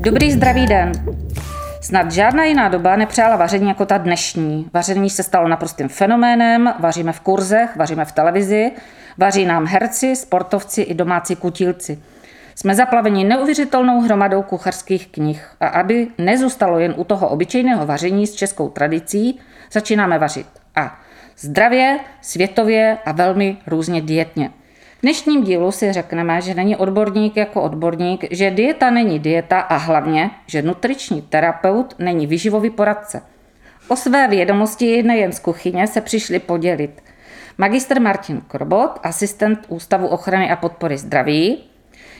Dobrý zdravý den. Snad žádná jiná doba nepřála vaření jako ta dnešní. Vaření se stalo naprostým fenoménem, vaříme v kurzech, vaříme v televizi, vaří nám herci, sportovci i domácí kutílci. Jsme zaplaveni neuvěřitelnou hromadou kuchařských knih a aby nezůstalo jen u toho obyčejného vaření s českou tradicí, začínáme vařit. A zdravě, světově a velmi různě dietně. V dnešním dílu si řekneme, že není odborník jako odborník, že dieta není dieta a hlavně, že nutriční terapeut není výživový poradce. O své vědomosti nejen z kuchyně se přišli podělit. Magister Martin Krobot, asistent Ústavu ochrany a podpory zdraví,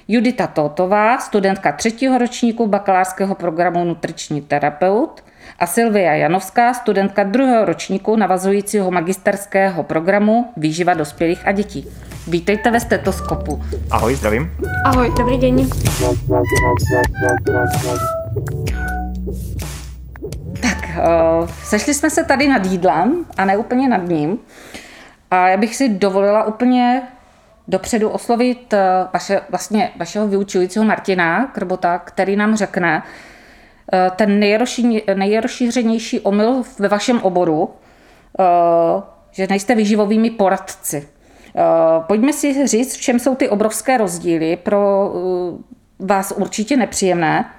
Judita Totová, studentka třetího ročníku bakalářského programu Nutriční terapeut a Silvia Janovská, studentka druhého ročníku navazujícího magisterského programu Výživa dospělých a dětí. Vítejte ve stetoskopu. Ahoj, zdravím. Ahoj, dobrý den. Tak, uh, sešli jsme se tady nad jídlem a ne úplně nad ním. A já bych si dovolila úplně dopředu oslovit eh, vaše, vlastně vašeho vyučujícího Martina Krbota, který nám řekne eh, ten nejrozšířenější omyl ve vašem oboru, eh, že nejste vyživovými poradci. Pojďme si říct, v čem jsou ty obrovské rozdíly pro vás určitě nepříjemné.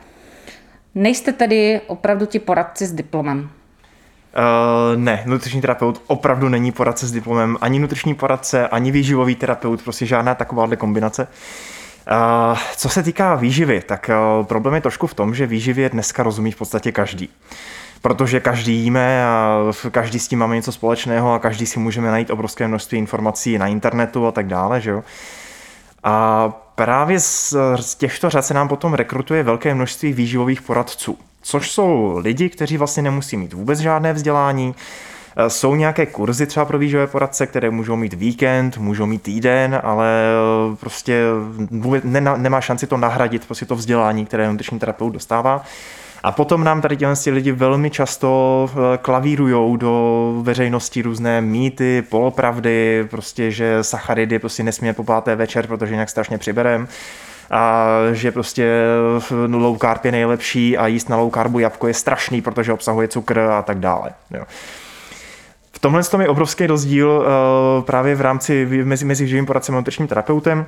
Nejste tedy opravdu ti poradci s diplomem. Uh, ne, nutriční terapeut opravdu není poradce s diplomem, ani nutriční poradce, ani výživový terapeut, prostě žádná takováhle kombinace. Uh, co se týká výživy, tak uh, problém je trošku v tom, že výživě dneska rozumí v podstatě každý. Protože každý jíme a každý s tím máme něco společného a každý si můžeme najít obrovské množství informací na internetu a tak dále, že jo. A právě z, těchto řad se nám potom rekrutuje velké množství výživových poradců což jsou lidi, kteří vlastně nemusí mít vůbec žádné vzdělání, jsou nějaké kurzy třeba pro výživové poradce, které můžou mít víkend, můžou mít týden, ale e, prostě nemá šanci to nahradit, prostě to vzdělání, které nutriční terapeut dostává. A potom nám tady těhle lidi velmi často e, klavírujou do veřejnosti různé mýty, polopravdy, prostě, že sacharidy prostě nesmíme po páté večer, protože nějak strašně přiberem a že prostě low carb je nejlepší a jíst na low carbu jabko je strašný, protože obsahuje cukr a tak dále. Jo. V tomhle tom je obrovský rozdíl uh, právě v rámci mezi, mezi živým poradcem a nutričním terapeutem,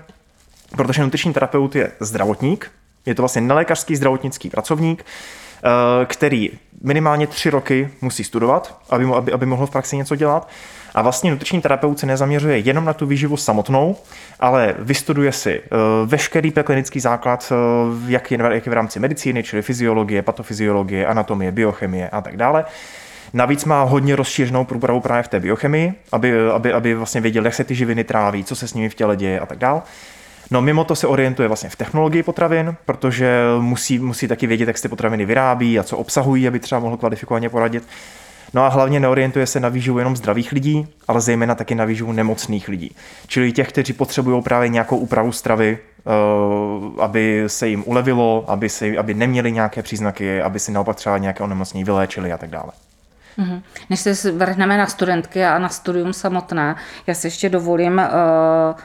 protože nutriční terapeut je zdravotník, je to vlastně nelékařský zdravotnický pracovník, uh, který minimálně tři roky musí studovat, aby, aby, aby mohl v praxi něco dělat. A vlastně nutriční terapeut se nezaměřuje jenom na tu výživu samotnou, ale vystuduje si eh, veškerý klinický základ, eh, jak je, jak je v rámci medicíny, čili fyziologie, patofyziologie, anatomie, biochemie a tak dále. Navíc má hodně rozšířenou průpravu právě v té biochemii, aby, aby, aby vlastně věděl, jak se ty živiny tráví, co se s nimi v těle děje a tak dále. No mimo to se orientuje vlastně v technologii potravin, protože musí, musí taky vědět, jak se ty potraviny vyrábí a co obsahují, aby třeba mohl kvalifikovaně poradit. No a hlavně neorientuje se na výživu jenom zdravých lidí, ale zejména taky na výživu nemocných lidí. Čili těch, kteří potřebují právě nějakou úpravu stravy, eh, aby se jim ulevilo, aby, se, aby neměli nějaké příznaky, aby si naopak třeba nějaké onemocnění vyléčili a tak dále. Mhm. Než se vrhneme na studentky a na studium samotné, já si ještě dovolím uh,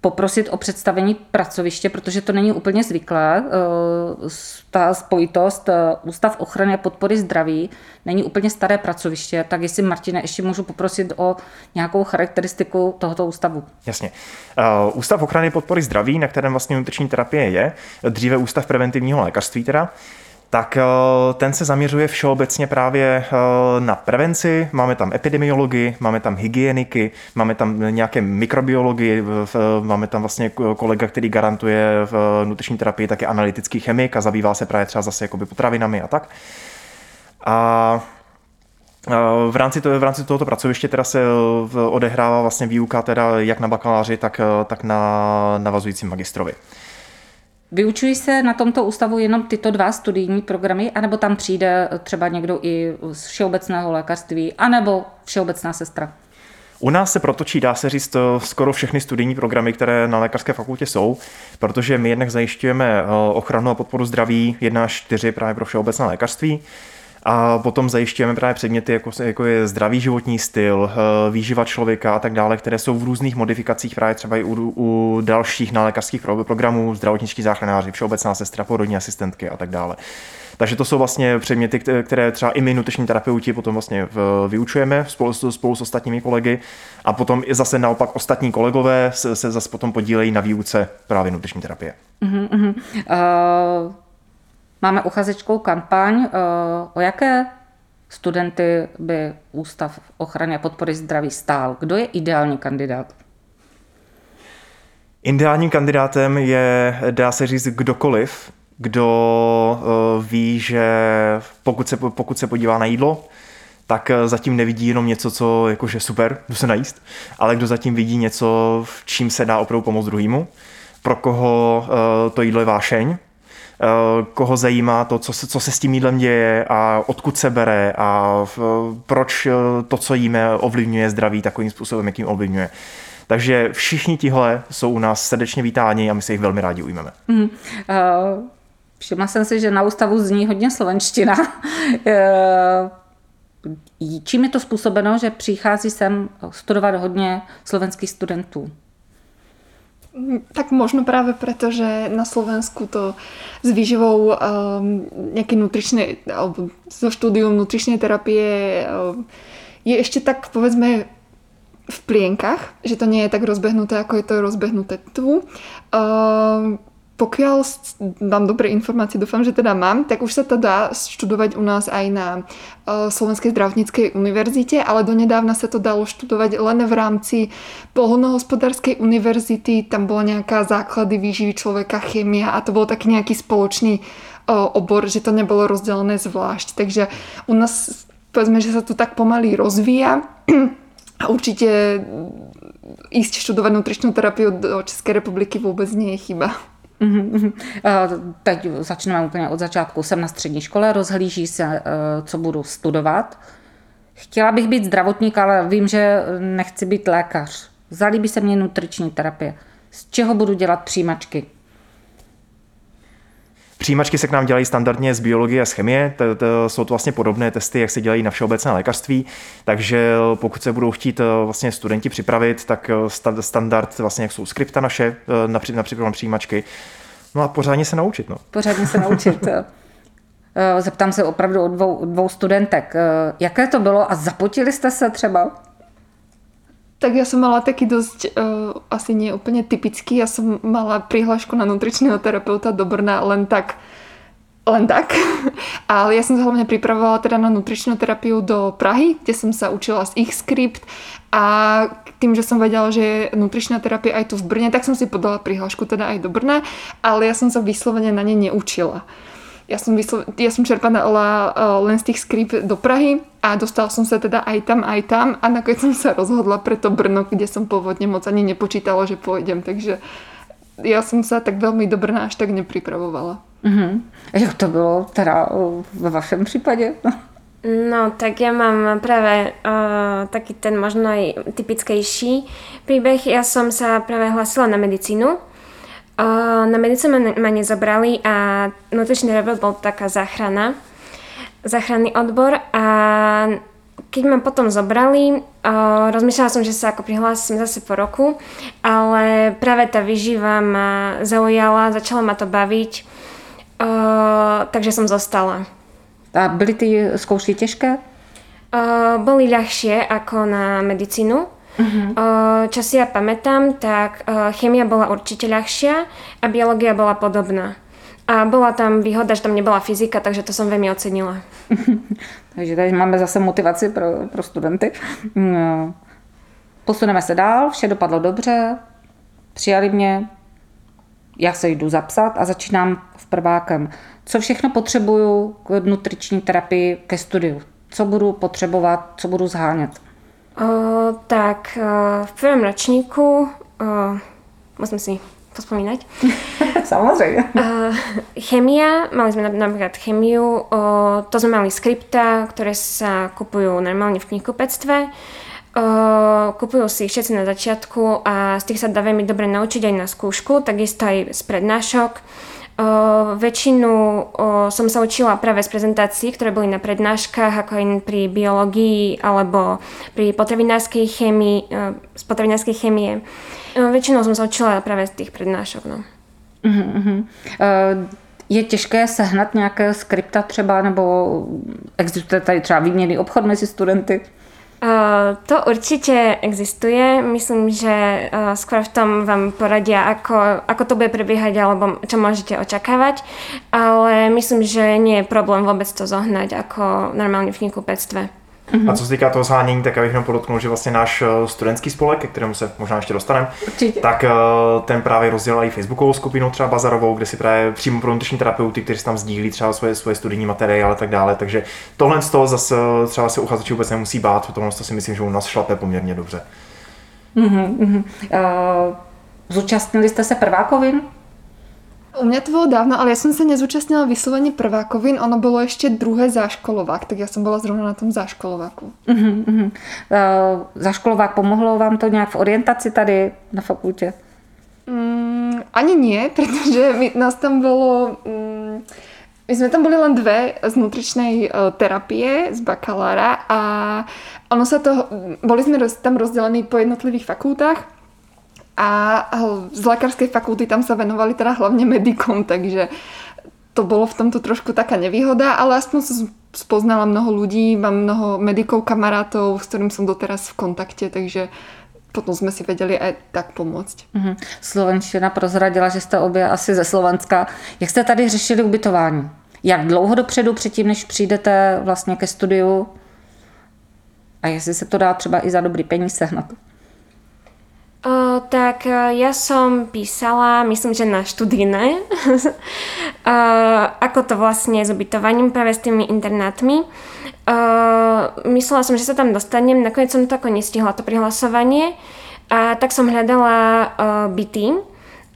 poprosit o představení pracoviště, protože to není úplně zvyklé. Eh, ta spojitost eh, Ústav ochrany a podpory zdraví není úplně staré pracoviště, tak jestli Martine ještě můžu poprosit o nějakou charakteristiku tohoto ústavu. Jasně. Ústav ochrany podpory zdraví, na kterém vlastně nutriční terapie je, dříve Ústav preventivního lékařství teda, tak eh, ten se zaměřuje všeobecně právě eh, na prevenci. Máme tam epidemiologii, máme tam hygieniky, máme tam nějaké mikrobiologii, máme tam vlastně kolega, který garantuje v nutriční terapii také analytický chemik a zabývá se právě třeba zase jakoby potravinami a tak. A eh, v rámci, to, v rámci tohoto pracoviště teda se odehrává vlastně výuka teda jak na bakaláři, tak, tak na navazujícím magistrovi. Vyučují se na tomto ústavu jenom tyto dva studijní programy, anebo tam přijde třeba někdo i z všeobecného lékařství, anebo všeobecná sestra? U nás se protočí, dá se říct, skoro všechny studijní programy, které na lékařské fakultě jsou, protože my jednak zajišťujeme eh, ochranu a podporu zdraví 1 až 4 právě pro všeobecné lékařství. A potom zajišťujeme právě předměty, jako, jako je zdravý životní styl, eh, výživa člověka a tak dále, které jsou v různých modifikacích právě třeba i u, u dalších nálékařských programů, zdravotnických záchranáři, všeobecná sestra, porodní asistentky a tak dále. Takže to jsou vlastně předměty, které třeba i my nutriční terapeuti potom vlastně vyučujeme spolu, spolu s ostatními kolegy a potom i zase naopak ostatní kolegové se, se zase potom podílejí na výuce právě nutriční terapie. Uh-huh. Uh, máme uchazečkou kampaň. Uh, o jaké studenty by Ústav ochrany a podpory zdraví stál? Kdo je ideální kandidát? Ideálním kandidátem je, dá se říct, kdokoliv, kdo uh, ví, že pokud se, pokud se podívá na jídlo, tak eh, zatím nevidí jenom něco, co jakože super, jdu se najíst, ale kdo zatím vidí něco, v čím se dá opravdu pomoct druhému, pro koho to jídlo je vášeň, koho zajímá to, co se, co se s tím jídlem děje a odkud se bere a proč to, co jíme, ovlivňuje zdraví takovým způsobem, jakým ovlivňuje. Takže všichni tihle jsou u nás srdečně vítáni a my se jich velmi rádi ujmeme. Mm. Uh... Všimla jsem si, že na ústavu zní hodně slovenština. Čím je to způsobeno, že přichází sem studovat hodně slovenských studentů? Tak možno práve preto, že na Slovensku to s výživou um, nejaké nutričné, alebo so štúdium nutričnej terapie um, je ešte tak, povedzme, v plienkach, že to nie je tak rozbehnuté, ako je to rozbehnuté tu. Um, pokiaľ mám dobré informácie, dúfam, že teda mám, tak už sa to dá študovať u nás aj na uh, Slovenskej zdravotníckej univerzite, ale donedávna sa to dalo študovať len v rámci Polhonohospodárskej univerzity, tam bola nejaká základy výživy človeka, chemia a to bol taký nejaký spoločný uh, obor, že to nebolo rozdelené zvlášť. Takže u nás povedzme, že sa to tak pomaly rozvíja a určite ísť študovať nutričnú terapiu do Českej republiky vôbec nie je chyba. Mhm. Teď začneme úplně od začátku. Jsem na střední škole, rozhlíží se, eh, co budu studovat. Chtěla bych být zdravotník, ale vím, že nechci být lékař. Zalíbí se mě nutriční terapie. Z čeho budu dělat přijímačky? Přijímačky se k nám dělají standardně z biologie a z chemie, to, to jsou to vlastně podobné testy, jak se dělají na všeobecné lékařství, takže pokud se budou chtít eh, vlastně studenti připravit, tak eh, standard vlastně jak jsou skripta naše eh, na, na připravené přijímačky, no a pořádně se naučit. No. Pořádně se naučit. Zeptám se opravdu o dvou, dvou studentek. Jaké to bylo a zapotili jste se třeba? Tak ja som mala taký dosť, uh, asi nie úplne typický, ja som mala prihlášku na nutričného terapeuta do Brna len tak, len tak. Ale ja som sa hlavne pripravovala teda na nutričnú terapiu do Prahy, kde som sa učila z ich skript a tým, že som vedela, že je nutričná terapia aj tu v Brne, tak som si podala prihlášku teda aj do Brna, ale ja som sa vyslovene na ne neučila ja som, vyslo- ja som čerpala uh, len z tých skrip do Prahy a dostala som sa teda aj tam, aj tam a nakoniec som sa rozhodla pre to Brno, kde som pôvodne moc ani nepočítala, že pôjdem, takže ja som sa tak veľmi do Brna až tak nepripravovala. Uh-huh. Jak to bylo teda ve vašem případě? No, tak ja mám práve uh, taký ten možno aj typickejší príbeh. Ja som sa práve hlasila na medicínu na medicínu ma nezobrali a nutričný terapeut bol taká záchrana, záchranný odbor a keď ma potom zobrali, uh, rozmýšľala som, že sa ako prihlásim zase po roku, ale práve tá vyživa ma zaujala, začala ma to baviť, uh, takže som zostala. A byly ty zkoušky těžké? Uh, boli ľahšie ako na medicínu. Uh-huh. Čo si ja pamätám, tak chemia bola určite ľahšia a biológia bola podobná. A bola tam výhoda, že tam nebola fyzika, takže to som veľmi ocenila. takže tady máme zase motivaci pro, pro studenty. No. Posuneme se dál, vše dopadlo dobře, přijali mě, já se jdu zapsat a začínám v prvákem. Co všechno potřebuju k nutriční terapii ke studiu? Co budu potřebovat, co budu zhánět? O, tak o, v prvém ročníku, o, musím si pospomínať. Samozrejme. chemia, mali sme napríklad chemiu, o, to sme mali skripta, ktoré sa kupujú normálne v knihkupectve. O, kupujú si ich všetci na začiatku a z tých sa dá veľmi dobre naučiť aj na skúšku, takisto aj z prednášok. Väčšinu som sa učila práve z prezentácií, ktoré boli na prednáškach, ako aj pri biológii alebo pri potravinárskej chémii, z potravinárskej chémie. O, väčšinou som sa učila práve z tých prednášok. No. Uh, je těžké sehnat nějaké skripta třeba, nebo existuje tady třeba výměný obchod mezi studenty? Uh, to určite existuje. Myslím, že uh, skôr v tom vám poradia, ako, ako to bude prebiehať alebo čo môžete očakávať. Ale myslím, že nie je problém vôbec to zohnať ako normálne v knihkupectve. Mm-hmm. A co se týká toho zhánění, tak já bych jenom podotknul, že vlastně náš eh, studentský spolek, ke kterému se možná ještě dostaneme, tak eh, ten právě rozdělal i facebookovou skupinu třeba Bazarovou, kde si právě přímo pro nutriční terapeuty, kteří tam sdílí třeba svoje, svoje studijní materiály a tak dále. Takže tohle z toho zase eh, třeba se uchazeči vůbec nemusí bát, tohle to si myslím, že u nás šlape poměrně dobře. Mm-hmm. Uh, zúčastnili jste se prvákovin? U mňa to bolo dávno, ale ja som sa nezúčastnila vyslovene prvákovín, ono bolo ešte druhé záškolovák, tak ja som bola zrovna na tom záškolováku. Uh-huh, uh-huh. Uh, záškolovák pomohlo vám to nějak v orientaci tady na fakultě? Mm, ani nie, pretože my, nás tam bolo... Mm, my sme tam boli len dve z nutričnej uh, terapie, z bakalára a ono sa to... Boli sme roz, tam rozdelení po jednotlivých fakultách a z lekárskej fakulty tam sa venovali teda hlavne medikom, takže to bolo v tomto trošku taká nevýhoda, ale aspoň som spoznala mnoho ľudí, mám mnoho medikov, kamarátov, s ktorým som doteraz v kontakte, takže potom jsme si věděli aj tak pomoct. Mm-hmm. Slovenština prozradila, že jste obě asi ze Slovenska. Jak jste tady řešili ubytování? Jak dlouho dopředu předtím, než přijdete vlastně ke studiu? A jestli se to dá třeba i za dobrý peníz sehnat? O, tak ja som písala, myslím, že na študijné, ako to vlastne s ubytovaním práve s tými internátmi. O, myslela som, že sa tam dostanem, nakoniec som to ako nestihla to prihlasovanie, a tak som hľadala o, byty.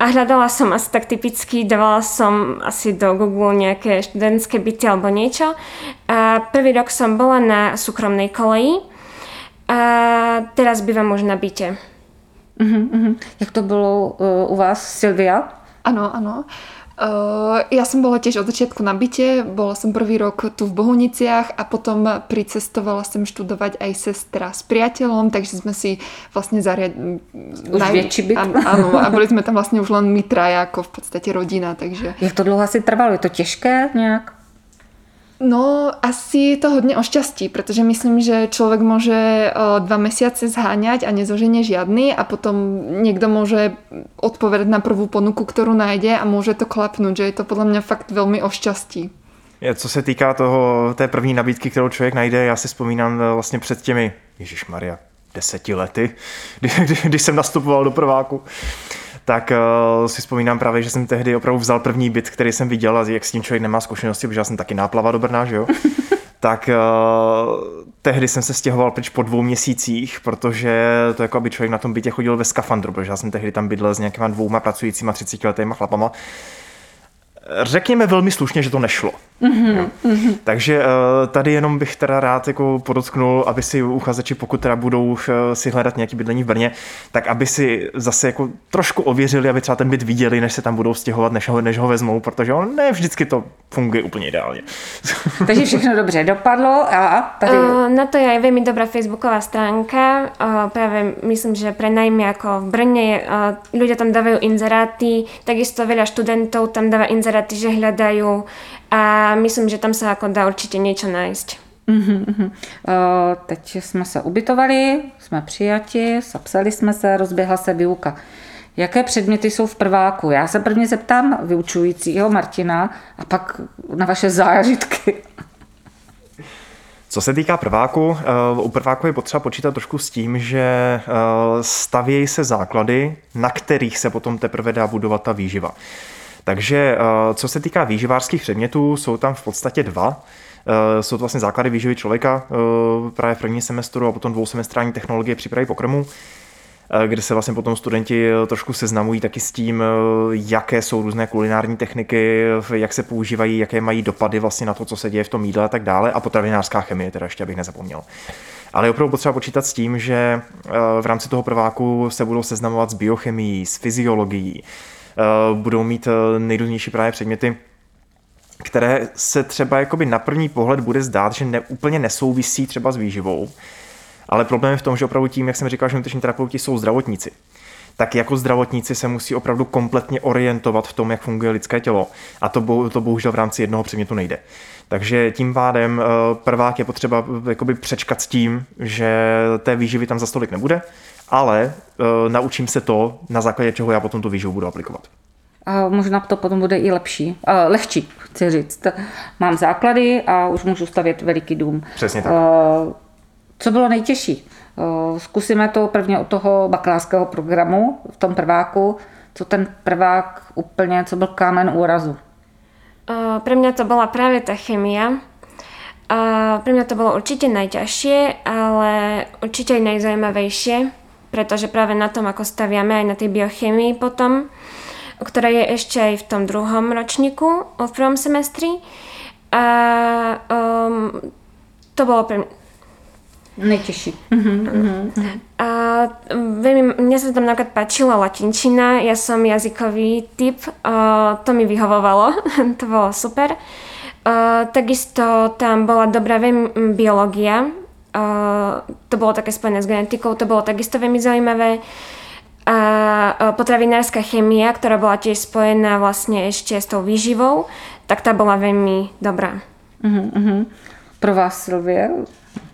A hľadala som asi tak typicky, dávala som asi do Google nejaké študentské byty alebo niečo. A prvý rok som bola na súkromnej koleji a teraz bývam už na byte. Uh-huh, uh-huh. Jak to bylo uh, u vás, Silvia? Ano, ano. Uh, ja som bola tiež od začiatku na byte, bola som prvý rok tu v Bohuniciach a potom pricestovala sem študovať aj sestra s priateľom, takže sme si vlastne zariadili... Už naj... väčší byt. Áno, a boli sme tam vlastne už len my traja, ako v podstate rodina, takže... Jak to dlouho asi trvalo? Je to těžké nějak? No, asi to hodně o šťastí, protože myslím, že člověk může dva mesiace zháňať a nezoženie žiadny a potom někdo může odpovedať na prvú ponuku, kterou najde a může to klapnout, že je to podle mě fakt velmi o šťastí. Co se týká toho, té první nabídky, kterou člověk najde, já si vzpomínám eh, vlastně před těmi, Ježíš Maria, deseti lety, kdy, kdy, když jsem nastupoval do prváku, tak uh, si vzpomínám právě, že jsem tehdy opravdu vzal první byt, který jsem viděl a jak s tím člověk nemá zkušenosti, protože já jsem taky náplava do Brna, že jo? tak uh, tehdy jsem se stěhoval pryč po dvou měsících, protože to jako aby člověk na tom bytě chodil ve skafandru, protože já jsem tehdy tam bydlel s nějakýma dvouma pracujícíma 30 letýma chlapama. Řekněme velmi slušně, že to nešlo. Mm-hmm, mm-hmm. Takže uh, tady jenom bych teda rád jako podotknul, aby si uchazeči, pokud teda budou uh, si hledat nějaký bydlení v Brně, tak aby si zase jako trošku ověřili, aby třeba ten byt viděli, než se tam budou stěhovat, než ho, než ho vezmou, protože on ne vždycky to funguje úplně ideálně. Takže všechno dobře dopadlo a tady... Uh, na to je aj veľmi dobrá facebooková stránka. Uh, práve myslím, že pre najmä ako v Brne uh, ľudia tam dávajú inzeráty, takisto veľa študentov tam dáva inzeráty, že hľadajú a myslím, že tam se jako dá určitě něco najít. Uh, teď jsme se ubytovali, jsme přijati, zapsali jsme se, rozběhla se výuka. Jaké předměty jsou v prváku? Já se prvně zeptám vyučujícího Martina a pak na vaše zážitky. Co se týká prváku, eh, u prváku je potřeba počítat trošku s tím, že eh, stavějí se základy, na kterých se potom teprve dá budovat ta výživa. Takže eh, co se týká výživářských předmětů, jsou tam v podstatě dva. Eh, jsou to vlastně základy výživy člověka eh, právě v první semestru a potom dvousemestrální technologie přípravy pokrmu kde se vlastně potom studenti trošku seznamují taky s tím, jaké jsou různé kulinární techniky, jak se používají, jaké mají dopady vlastně na to, co se děje v tom jídle a tak dále a potravinářská chemie, teda ještě abych nezapomněl. Ale je opravdu potřeba počítat s tím, že v rámci toho prváku se budou seznamovat s biochemií, s fyziologií, budou mít nejrůznější právě předměty, které se třeba jakoby na první pohled bude zdát, že ne, úplně nesouvisí třeba s výživou, ale problém je v tom, že opravdu tím, jak jsem říkal, že nutriční terapeuti jsou zdravotníci, tak jako zdravotníci se musí opravdu kompletně orientovat v tom, jak funguje lidské tělo. A to, to bohužel v rámci jednoho předmětu nejde. Takže tím pádem eh, prvák je potřeba eh, jakoby přečkat s tím, že té výživy tam za stolik nebude, ale uh, naučím se to, na základě čeho já potom tu výživu budu aplikovat. A možná to potom bude i lepší, uh, lehčí, chci říct. Mám základy a už můžu stavět veliký dům. Přesně tak. Uh, co bylo nejtěžší? Uh, zkusíme to prvně od toho bakalářského programu v tom prváku. Co ten prvák úplně, co byl kámen úrazu? Uh, pre mňa to bola práve tá chemia. A pre mňa to bolo určite najťažšie, ale určite aj najzajímavejšie, pretože práve na tom, ako staviame aj na tej biochemii potom, ktorá je ešte aj v tom druhom ročníku, v prvom semestri. A um, to bolo pre mňa Nejtěžší. A veľmi, mne sa tam napríklad páčila latinčina, ja som jazykový typ, uh, to mi vyhovovalo, to bolo super. Uh, takisto tam bola dobrá veľmi biológia, to bolo také spojené s genetikou, to bolo takisto veľmi zaujímavé. A potravinárska chemia, ktorá bola tiež spojená vlastne ešte s tou výživou, tak tá bola veľmi dobrá. Uh-huh, uh-huh. Pro vás, Silvie,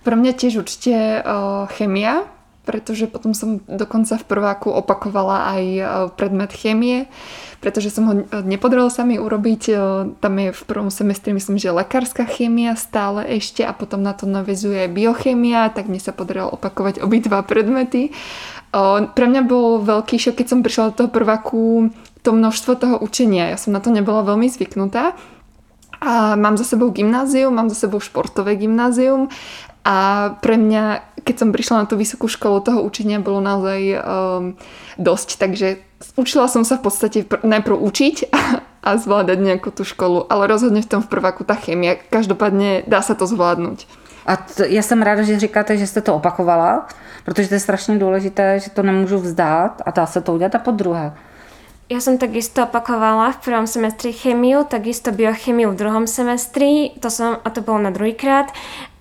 Pro mňa tiež určite uh, chemia, pretože potom som dokonca v prváku opakovala aj uh, predmet chemie, pretože som ho nepodarilo sa mi urobiť. Uh, tam je v prvom semestri myslím, že lekárska chémia stále ešte a potom na to navezuje biochemia, tak mne sa podarilo opakovať obidva predmety. Pre mňa bol veľký šok, keď som prišla do toho prváku to množstvo toho učenia. Ja som na to nebola veľmi zvyknutá. A mám za sebou gymnázium, mám za sebou športové gymnázium a pre mňa, keď som prišla na tú vysokú školu, toho učenia bolo naozaj um, dosť, takže učila som sa v podstate pr- najprv učiť a, a zvládať nejakú tú školu, ale rozhodne v tom v prváku tá chemia. Každopádně dá se to zvládnout. A t- já jsem ráda, že říkáte, že jste to opakovala, protože to je strašně důležité, že to nemůžu vzdát a dá se to udělat a po druhé. Ja som takisto opakovala v prvom semestri chemiu, takisto biochemiu v druhom semestri, to som, a to bolo na druhýkrát,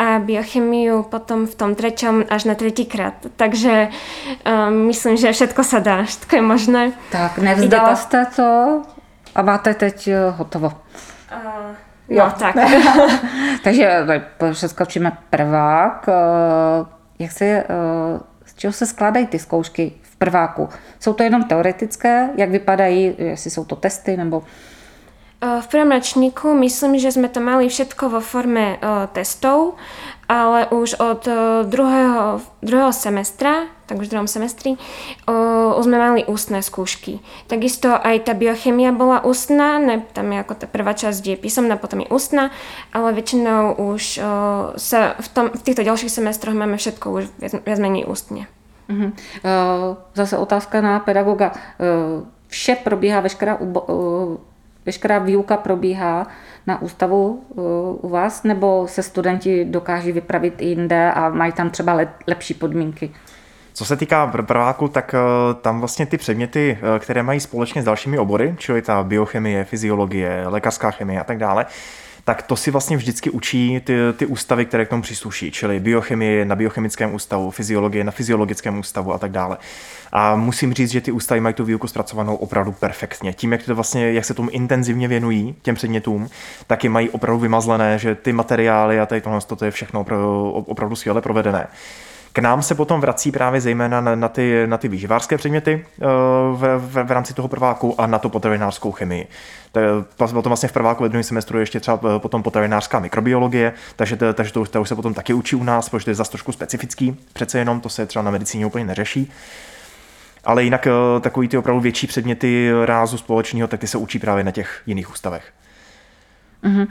a biochemiu potom v tom treťom až na tretíkrát. Takže um, myslím, že všetko sa dá, všetko je možné. Tak, nevzdala jste to a máte teď eh, hotovo. Uh, jo, no, tak. Takže přeskočíme prvák. Eh, jak se, z čeho se skládají ty zkoušky prváku. Jsou to jenom teoretické, jak vypadají, jestli jsou to testy nebo... V prvom ročníku myslím, že sme to mali všetko vo forme uh, testov, ale už od uh, druhého, druhého semestra, tak už v druhom semestri, už sme mali ústne skúšky. Takisto aj tá biochemia bola ústna, ne, tam je ako tá prvá časť je písomná, potom je ústna, ale väčšinou už sa v, tom, v týchto ďalších semestroch máme všetko už viac, viac menej ústne. Uh-huh. Zase otázka na pedagoga. Eh, vše probíhá, veškerá, eh, veškerá výuka probíhá na ústavu u vás, nebo se studenti dokáží vypravit i jinde a mají tam třeba lepší podmínky? Co se týká prváku, tak tam vlastně ty předměty, které mají společně s dalšími obory, čili ta biochemie, fyziologie, lékařská chemie a tak dále, tak to si vlastně vždycky učí ty, ty ústavy, které k tomu přísluší, čili biochemie na biochemickém ústavu, fyziologie na fyziologickém ústavu a tak dále. A musím říct, že ty ústavy mají tu výuku zpracovanou opravdu perfektně. Tím, jak, to vlastně, jak se tomu intenzivně věnují, těm předmětům, tak je mají opravdu vymazlené, že ty materiály a tady tohle, to je všechno opravdu, opravdu skvěle provedené. K nám se potom vrací právě zejména na, na, ty, na ty výživářské předměty eh, v, v, v rámci toho prváku a na to potravinářskou chemii. Potom vlastně v prváku ve druhém semestru ještě třeba eh, potom potravinářská mikrobiologie, takže, to, takže to, to už se potom taky učí u nás, protože to je zase trošku specifický, přece jenom to se třeba na medicíně úplně neřeší. Ale jinak eh, takový ty opravdu větší předměty rázu společného, tak ty se učí právě na těch jiných ústavech. Uh-huh.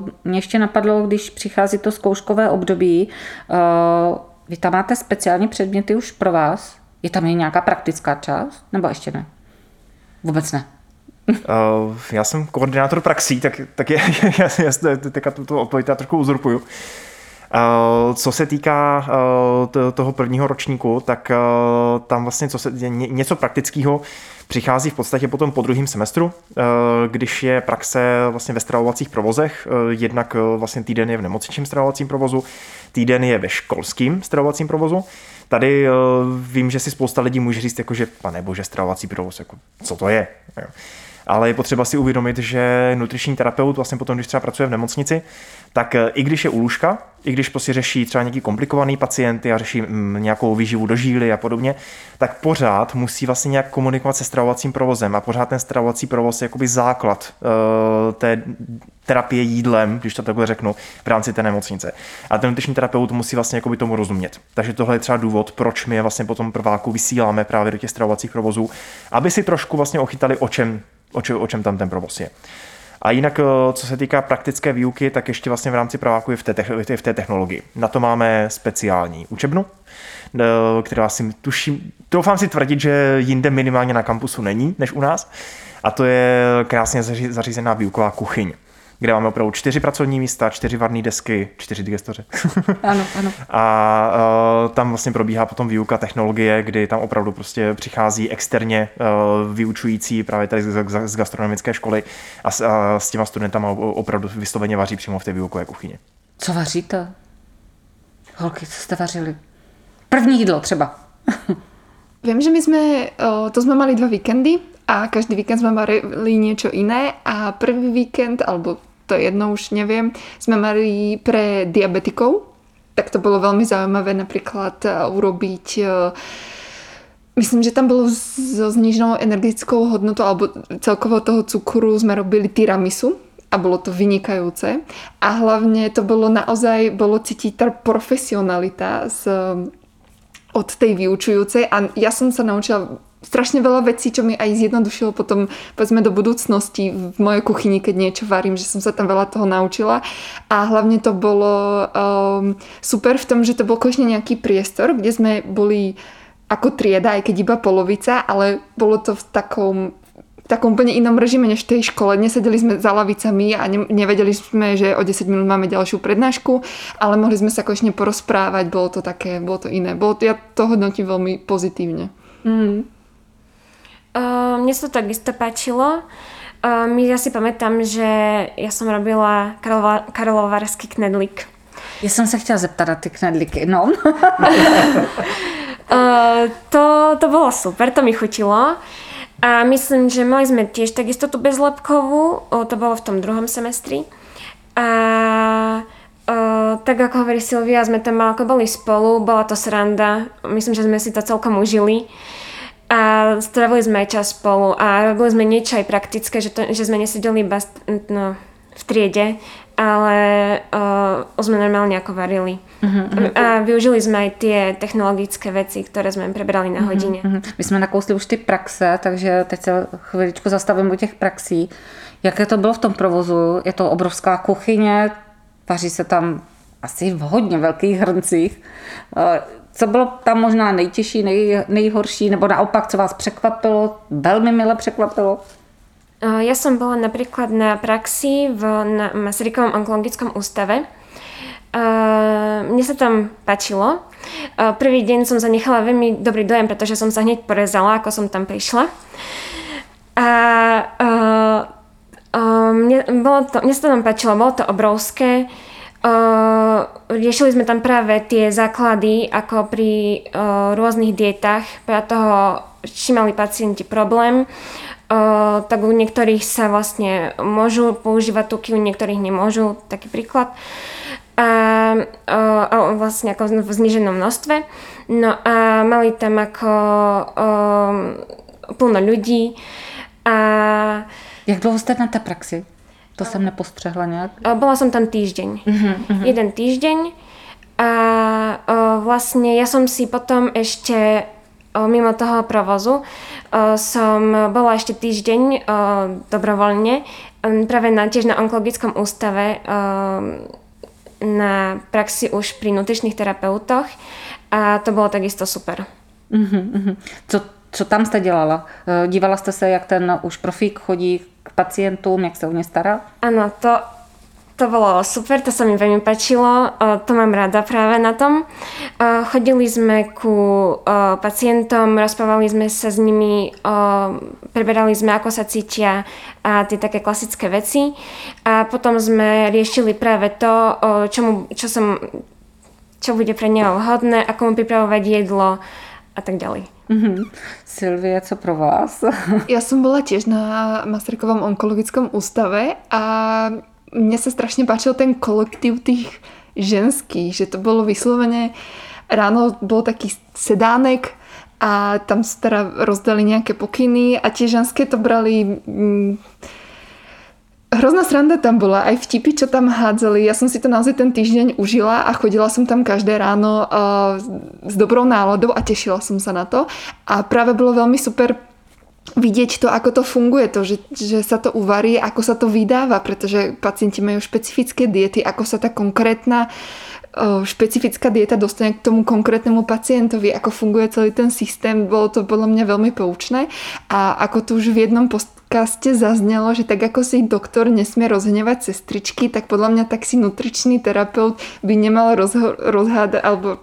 Uh, mě ještě napadlo, když přichází to zkouškové období, uh, vy tam máte speciální předměty už pro vás? Je tam i nějaká praktická část? Nebo ještě ne? Vůbec ne. Uh, já jsem koordinátor praxí, tak, tak je, já, já teďka tu, tu odpověď trošku uzurpuju. Uh, co se týká uh, toho prvního ročníku, tak uh, tam vlastně co se, ně, něco praktického přichází v podstatě potom po druhém semestru, když je praxe vlastně ve stravovacích provozech. Jednak vlastně týden je v nemocničním stravovacím provozu, týden je ve školském stravovacím provozu. Tady vím, že si spousta lidí může říct, jako, že pane bože, stravovací provoz, jako, co to je? ale je potřeba si uvědomit, že nutriční terapeut vlastně potom, když třeba pracuje v nemocnici, tak eh, i když je u lůžka, i když prostě řeší třeba nějaký komplikovaný pacienty a řeší mm, nějakou výživu do žíly a podobně, tak pořád musí vlastně nějak komunikovat se stravovacím provozem a pořád ten stravovací provoz je jakoby základ uh, té terapie jídlem, když to takhle řeknu, v rámci té nemocnice. A ten nutriční terapeut musí vlastně jakoby tomu rozumět. Takže tohle je třeba důvod, proč my je vlastně potom prváku vysíláme právě do těch stravovacích provozů, aby si trošku vlastně ochytali, o čem o, o čem tam ten provoz je. A jinak, eh, co se týká praktické výuky, tak ještě vlastně v rámci praváku je v té, v té technologii. Na to máme speciální učebnu, eh, která si tuším, doufám si tvrdit, že jinde minimálně na kampusu není, než u nás. A to je krásně zařízená výuková kuchyň kde máme opravdu čtyři pracovní místa, čtyři varné desky, čtyři digestoře. ano, ano. A uh, tam vlastně probíhá potom výuka technologie, kdy tam opravdu prostě přichází externě uh, vyučující právě tady z, z, z gastronomické školy a s, a s těma studentama opravdu vysloveně vaří přímo v té výukové kuchyni. Co vaříte? Holky, co jste vařili? První jídlo třeba. Viem, že my sme, to sme mali dva víkendy a každý víkend sme mali niečo iné a prvý víkend, alebo to jedno už neviem, sme mali pre diabetikov, tak to bolo veľmi zaujímavé napríklad eh, urobiť eh, Myslím, že tam bolo so zniženou energetickou hodnotou alebo celkovo toho cukru sme robili tiramisu a bolo to vynikajúce. A hlavne to bolo naozaj, bolo cítiť tá profesionalita z, od tej vyučujúcej a ja som sa naučila strašne veľa vecí, čo mi aj zjednodušilo potom povedzme do budúcnosti v mojej kuchyni, keď niečo varím, že som sa tam veľa toho naučila a hlavne to bolo um, super v tom, že to bol konečne nejaký priestor, kde sme boli ako trieda, aj keď iba polovica, ale bolo to v takom v takom úplne inom režime než v tej škole. Nesedeli sme za lavicami a ne, nevedeli sme, že o 10 minút máme ďalšiu prednášku, ale mohli sme sa konečne porozprávať, bolo to také, bolo to iné. Bolo to, ja to hodnotím veľmi pozitívne. Mm. Uh, mne sa to takisto páčilo. Uh, my ja si pamätám, že ja som robila Karlova, karlovarský knedlik. Já jsem se chtěla zeptat na ty knedliky, no. uh, to, to bolo super, to mi chutilo. A myslím, že mali sme tiež takisto tú bezlepkovú, to bolo v tom druhom semestri. A uh, tak ako hovorí Silvia, sme tam ako boli spolu, bola to sranda, myslím, že sme si to celkom užili. Uh, a strávili sme aj čas spolu a robili sme niečo aj praktické, že, to, že sme nesedeli iba no, v triede, ale uh, sme normálne ako varili. Uh-huh, A využili sme aj tie technologické veci, ktoré sme prebrali na mhm, hodine. Uh-huh. My jsme nakousli už ty praxe, takže teď se chviličku zastavím u těch praxí. Jaké to bylo v tom provozu? Je to obrovská kuchyně, vaří se tam asi v hodně velkých hrncích. Co bylo tam možná nejtěžší, nej, nejhorší, nebo naopak, co vás překvapilo, velmi mile překvapilo? Ja som bola napríklad na praxi v, na Masarykovom onkologickom ústave. Mne sa tam páčilo. Prvý deň som zanechala veľmi dobrý dojem, pretože som sa hneď porezala, ako som tam prišla. A mne, bolo to, mne sa to tam páčilo, bolo to obrovské. Uh, riešili sme tam práve tie základy, ako pri uh, rôznych dietách, pre toho, či mali pacienti problém, uh, tak u niektorých sa vlastne môžu používať tuky, u niektorých nemôžu, taký príklad. A, a vlastne ako v zniženom množstve. No a mali tam ako uh, plno ľudí. A... Jak dlouho ste na té praxi? To jsem nepostřehla nějak. Bola som tam týždeň. Uh-huh, uh-huh. Jeden týždeň. A o, vlastne ja som si potom ešte o, mimo toho provozu o, som bola ešte týždeň o, dobrovoľne práve na, tiež na onkologickom ústave o, na praxi už pri nutričných terapeutoch a to bolo takisto super. Uh-huh, uh-huh. Co, co tam jste dělala? E, dívala jste se, jak ten už profík chodí pacientům, jak se o ně stará? Áno, to, to bolo super, to sa mi veľmi páčilo, uh, to mám rada práve na tom. Uh, chodili sme ku uh, pacientom, rozprávali sme sa s nimi, preberali sme, ako sa cítia a tie také klasické veci. A potom sme riešili práve to, uh, čomu, čo, som, čo bude pre neho vhodné, ako mu pripravovať jedlo a tak ďalej. Mhm. Silvie, co pro vás? Ja som bola tiež na Masarykovom onkologickom ústave a mne sa strašne páčil ten kolektív tých ženských, že to bolo vyslovene ráno bol taký sedánek a tam sa teda rozdali nejaké pokyny a tie ženské to brali mm, Hrozná sranda tam bola, aj vtipy, čo tam hádzali. Ja som si to naozaj ten týždeň užila a chodila som tam každé ráno uh, s dobrou náladou a tešila som sa na to. A práve bolo veľmi super vidieť to, ako to funguje, to, že, že sa to uvarí, ako sa to vydáva, pretože pacienti majú špecifické diety, ako sa tá konkrétna špecifická dieta dostane k tomu konkrétnemu pacientovi, ako funguje celý ten systém, bolo to podľa mňa veľmi poučné a ako tu už v jednom podcaste zaznelo, že tak ako si doktor nesmie rozhnevať sestričky, tak podľa mňa tak si nutričný terapeut by nemal rozhádať alebo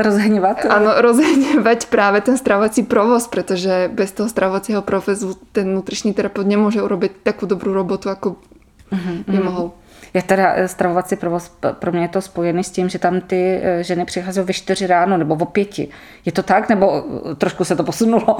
Rozhněvat? Áno, rozhňovať práve ten stravovací provoz, pretože bez toho stravovacieho provozu ten nutričný terapeut nemôže urobiť takú dobrú robotu, ako uh-huh, by mohol. Já teda eh, stravovací provoz, pro mě je to spojený s tím, že tam ty eh, ženy přicházejí ve čtyři ráno nebo o pěti. Je to tak, nebo eh, trošku se to posunulo?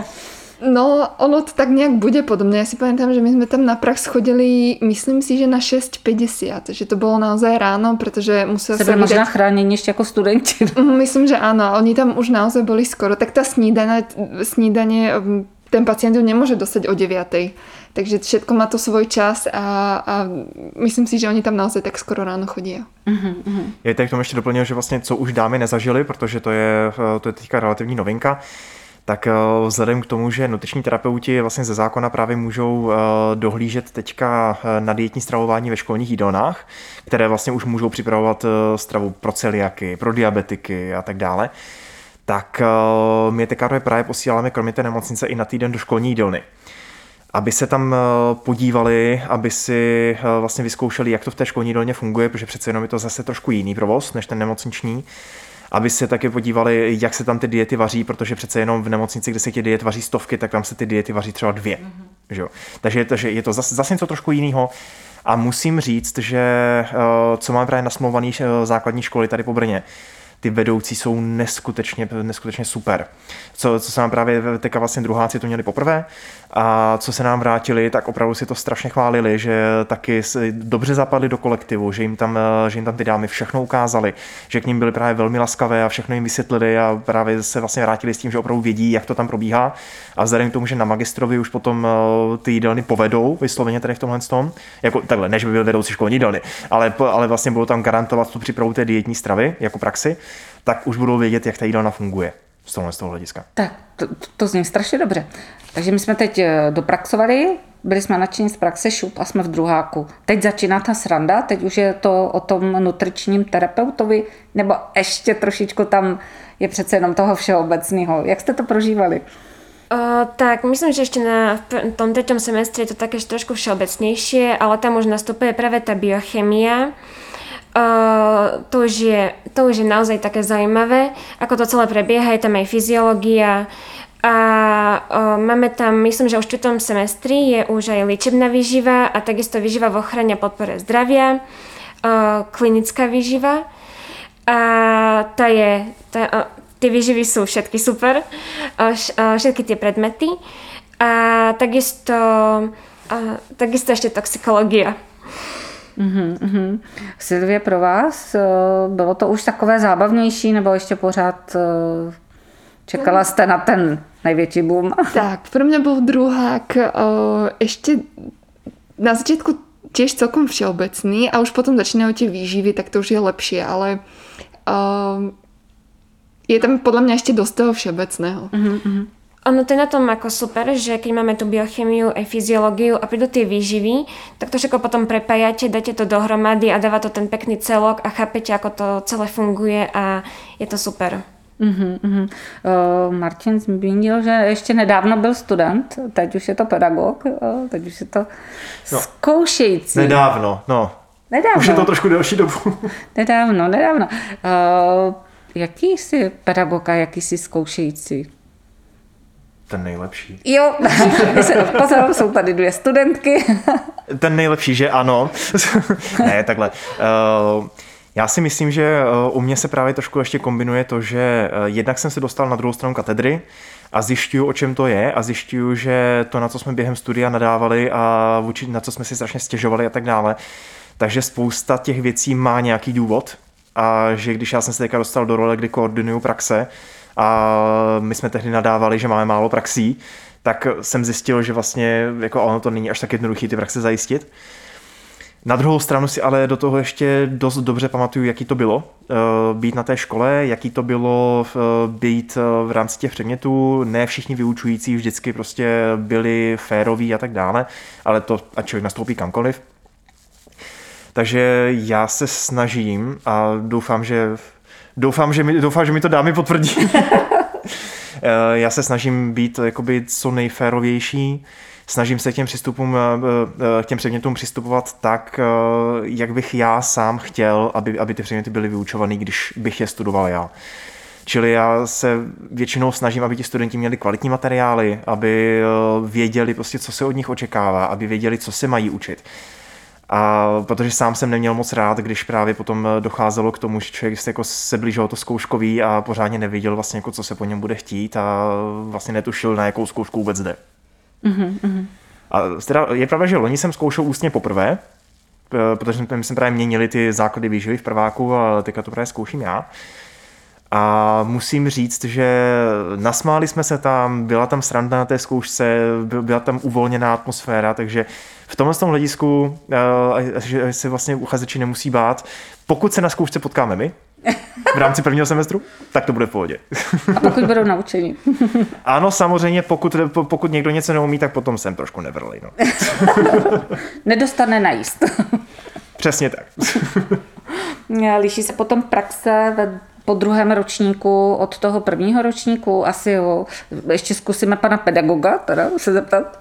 No, ono to tak nejak bude podobné. Ja si pamätám, že my sme tam na prax chodili, myslím si, že na 6.50, že to bolo naozaj ráno, pretože musela sa vydať... možná chránění ešte ako studenti. Myslím, že áno. Oni tam už naozaj boli skoro. Tak tá snídanie, snídanie ten pacient ju nemôže dostať o 9. Takže všetko má to svoj čas a, a myslím si, že oni tam naozaj tak skoro ráno chodí. Uh-huh, uh-huh. Já tady k tomu ještě doplnil, že vlastně co už dámy nezažili, protože to je, to je teďka relativní novinka, tak eh, vzhledem k tomu, že nutriční terapeuti vlastně ze zákona právě můžou eh, dohlížet teďka eh, na dietní stravování ve školních jídelnách, které vlastně už můžou připravovat stravu pro celiaky, pro diabetiky a tak dále, tak my teďka právě posíláme kromě té nemocnice i na týden do školní jídelny aby se tam podívali, aby si vlastně vyzkoušeli, jak to v té školní jídelně funguje, protože přece jenom je to zase trošku jiný provoz než ten nemocniční aby se taky podívali, jak se tam ty diety vaří, protože přece jenom v nemocnici, kde se ty diet vaří stovky, tak tam se ty diety vaří třeba dvě. Mm-hmm. Že jo? Takže je to, že je to zase, zase něco trošku jiného. A musím říct, že eh, co mám právě nasmluvaný eh, základní školy tady po Brně, ty vedoucí jsou neskutečně, neskutečně super. Co, co se nám právě teďka vlastně druháci to měli poprvé a co se nám vrátili, tak opravdu si to strašně chválili, že taky dobře zapadli do kolektivu, že jim tam, že jim tam ty dámy všechno ukázali, že k ním byly právě velmi laskavé a všechno jim vysvětlili a právě se vlastně vrátili s tím, že opravdu vědí, jak to tam probíhá. A vzhledem k tomu, že na magistrovi už potom eh, ty jídelny povedou, vysloveně tady v tomhle tom, jako takhle, než by byl vedoucí školní jídelny, ale, ale vlastně budou tam garantovat tu přípravu té dietní stravy jako praxi, tak už budou vědět, jak ta jídelna funguje z tohohle z toho hlediska. Tak, to, to zní strašně dobře. Takže my jsme teď eh, dopraxovali, byli jsme nadšení z praxe šup a jsme v druháku. Teď začíná ta sranda, teď už je to o tom nutričním terapeutovi, nebo ještě trošičku tam je přece jenom toho všeobecného. Jak jste to prožívali? Uh, tak myslím, že ešte na tom treťom semestri je to také trošku všeobecnejšie, ale tam už nastupuje práve tá biochemia. Uh, to, už je, to už je naozaj také zaujímavé, ako to celé prebieha, je tam aj fyziológia, a o, máme tam, myslím, že už v čtvrtom semestri je už aj liečebná výživa a takisto výživa v ochrane a podpore zdravia, o, klinická výživa. A tá je, tá, o, tie výživy sú všetky super, o, š, o, všetky tie predmety. A takisto, a, takisto ešte toxikológia. Mm-hmm, mm-hmm. Silvie, pro vás bylo to už takové zábavnější, nebo ještě pořád čekala jste na ten najväčší boom. Tak, pre mňa bol druhák ešte na začiatku tiež celkom všeobecný a už potom začínajú tie výživy, tak to už je lepšie, ale uh, je tam podľa mňa ešte dosť toho všeobecného. Uh-huh. Ono to je na tom ako super, že keď máme tú biochemiu aj fyziológiu a prídu tie výživy, tak to všetko potom prepájate, dáte to dohromady a dáva to ten pekný celok a chápete, ako to celé funguje a je to super. Uh-huh, uh-huh. Uh, Martin zmínil, že ještě nedávno byl student, teď už je to pedagog, uh, teď už je to no, zkoušející. Nedávno, no. Nedávno. Už je to trošku delší dobu. Nedávno, nedávno. Uh, jaký jsi pedagog a jaký jsi zkoušející? Ten nejlepší. Jo, pozor, jsou tady dvě studentky. Ten nejlepší, že ano. ne, takhle. Uh, já si myslím, že u mě se právě trošku ještě kombinuje to, že jednak jsem se dostal na druhou stranu katedry a zjišťuju, o čem to je a zjišťuju, že to, na co jsme během studia nadávali a vůči, na co jsme si strašně stěžovali a tak dále, takže spousta těch věcí má nějaký důvod a že když já jsem se teďka dostal do role, kdy koordinuju praxe a my jsme tehdy nadávali, že máme málo praxí, tak jsem zjistil, že vlastně jako ono to není až tak jednoduché ty praxe zajistit. Na druhou stranu si ale do toho ještě dost dobře pamatuju, jaký to bylo eh, být na té škole, jaký to bylo eh, být eh, v rámci těch předmětů. Ne všichni vyučující vždycky prostě byli féroví a tak dále, ale to, ať člověk nastoupí kamkoliv. Takže já se snažím a doufám, že doufám, že mi, doufám, že mi to dámy potvrdí. já se snažím být jakoby co nejférovější, snažím se k těm přistupům, eh, eh, k těm předmětům přistupovat tak, eh, jak bych já sám chtěl, aby, aby ty předměty byly vyučované, když bych je studoval já. Čili já se většinou snažím, aby ti studenti měli kvalitní materiály, aby věděli prostě, co se od nich očekává, aby věděli, co se mají učit. A protože sám jsem neměl moc rád, když právě potom docházelo k tomu, že člověk jako se blížil to zkouškový a pořádně nevěděl vlastně, jako, co se po něm bude chtít a vlastně netušil, na jakou zkoušku vůbec jde. Mm-hmm. A teda je pravda, že loni jsem zkoušel ústně poprvé, protože jsme, jsme právě měnili ty základy výživy v prváku a teďka to právě zkouším já. A musím říct, že nasmáli jsme se tam, byla tam sranda na té zkoušce, byla tam uvolněná atmosféra, takže v tomhle tom hledisku, eh, že se vlastně uchazeči nemusí bát, pokud se na zkoušce potkáme my, v rámci prvního semestru, tak to bude v pohodě. A pokud budou naučení. Ano, samozřejmě, pokud, pokud někdo něco neumí, tak potom jsem trošku nevrlej. No. Nedostane najíst. Přesně tak. Liší se potom praxe ve po druhém ročníku od toho prvního ročníku? Asi jo. Ještě zkusíme pana pedagoga, teda se zeptat.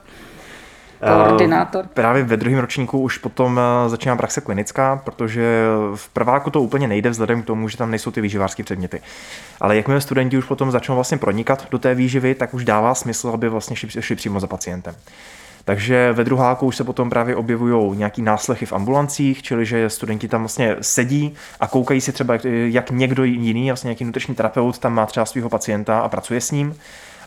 Koordinátor. Eh, právě ve druhém ročníku už potom eh, začíná praxe klinická, protože v prváku to úplně nejde vzhledem k tomu, že tam nejsou ty výživářské předměty. Ale jakmile studenti už potom začnou vlastně pronikat do té výživy, tak už dává smysl, aby vlastně šli, šli přímo za pacientem. Takže ve druháku už se potom právě objevují nějaký náslechy v ambulancích, čili že studenti tam vlastně sedí a koukají si třeba, jak někdo jiný, vlastně nějaký nutriční terapeut tam má třeba svého pacienta a pracuje s ním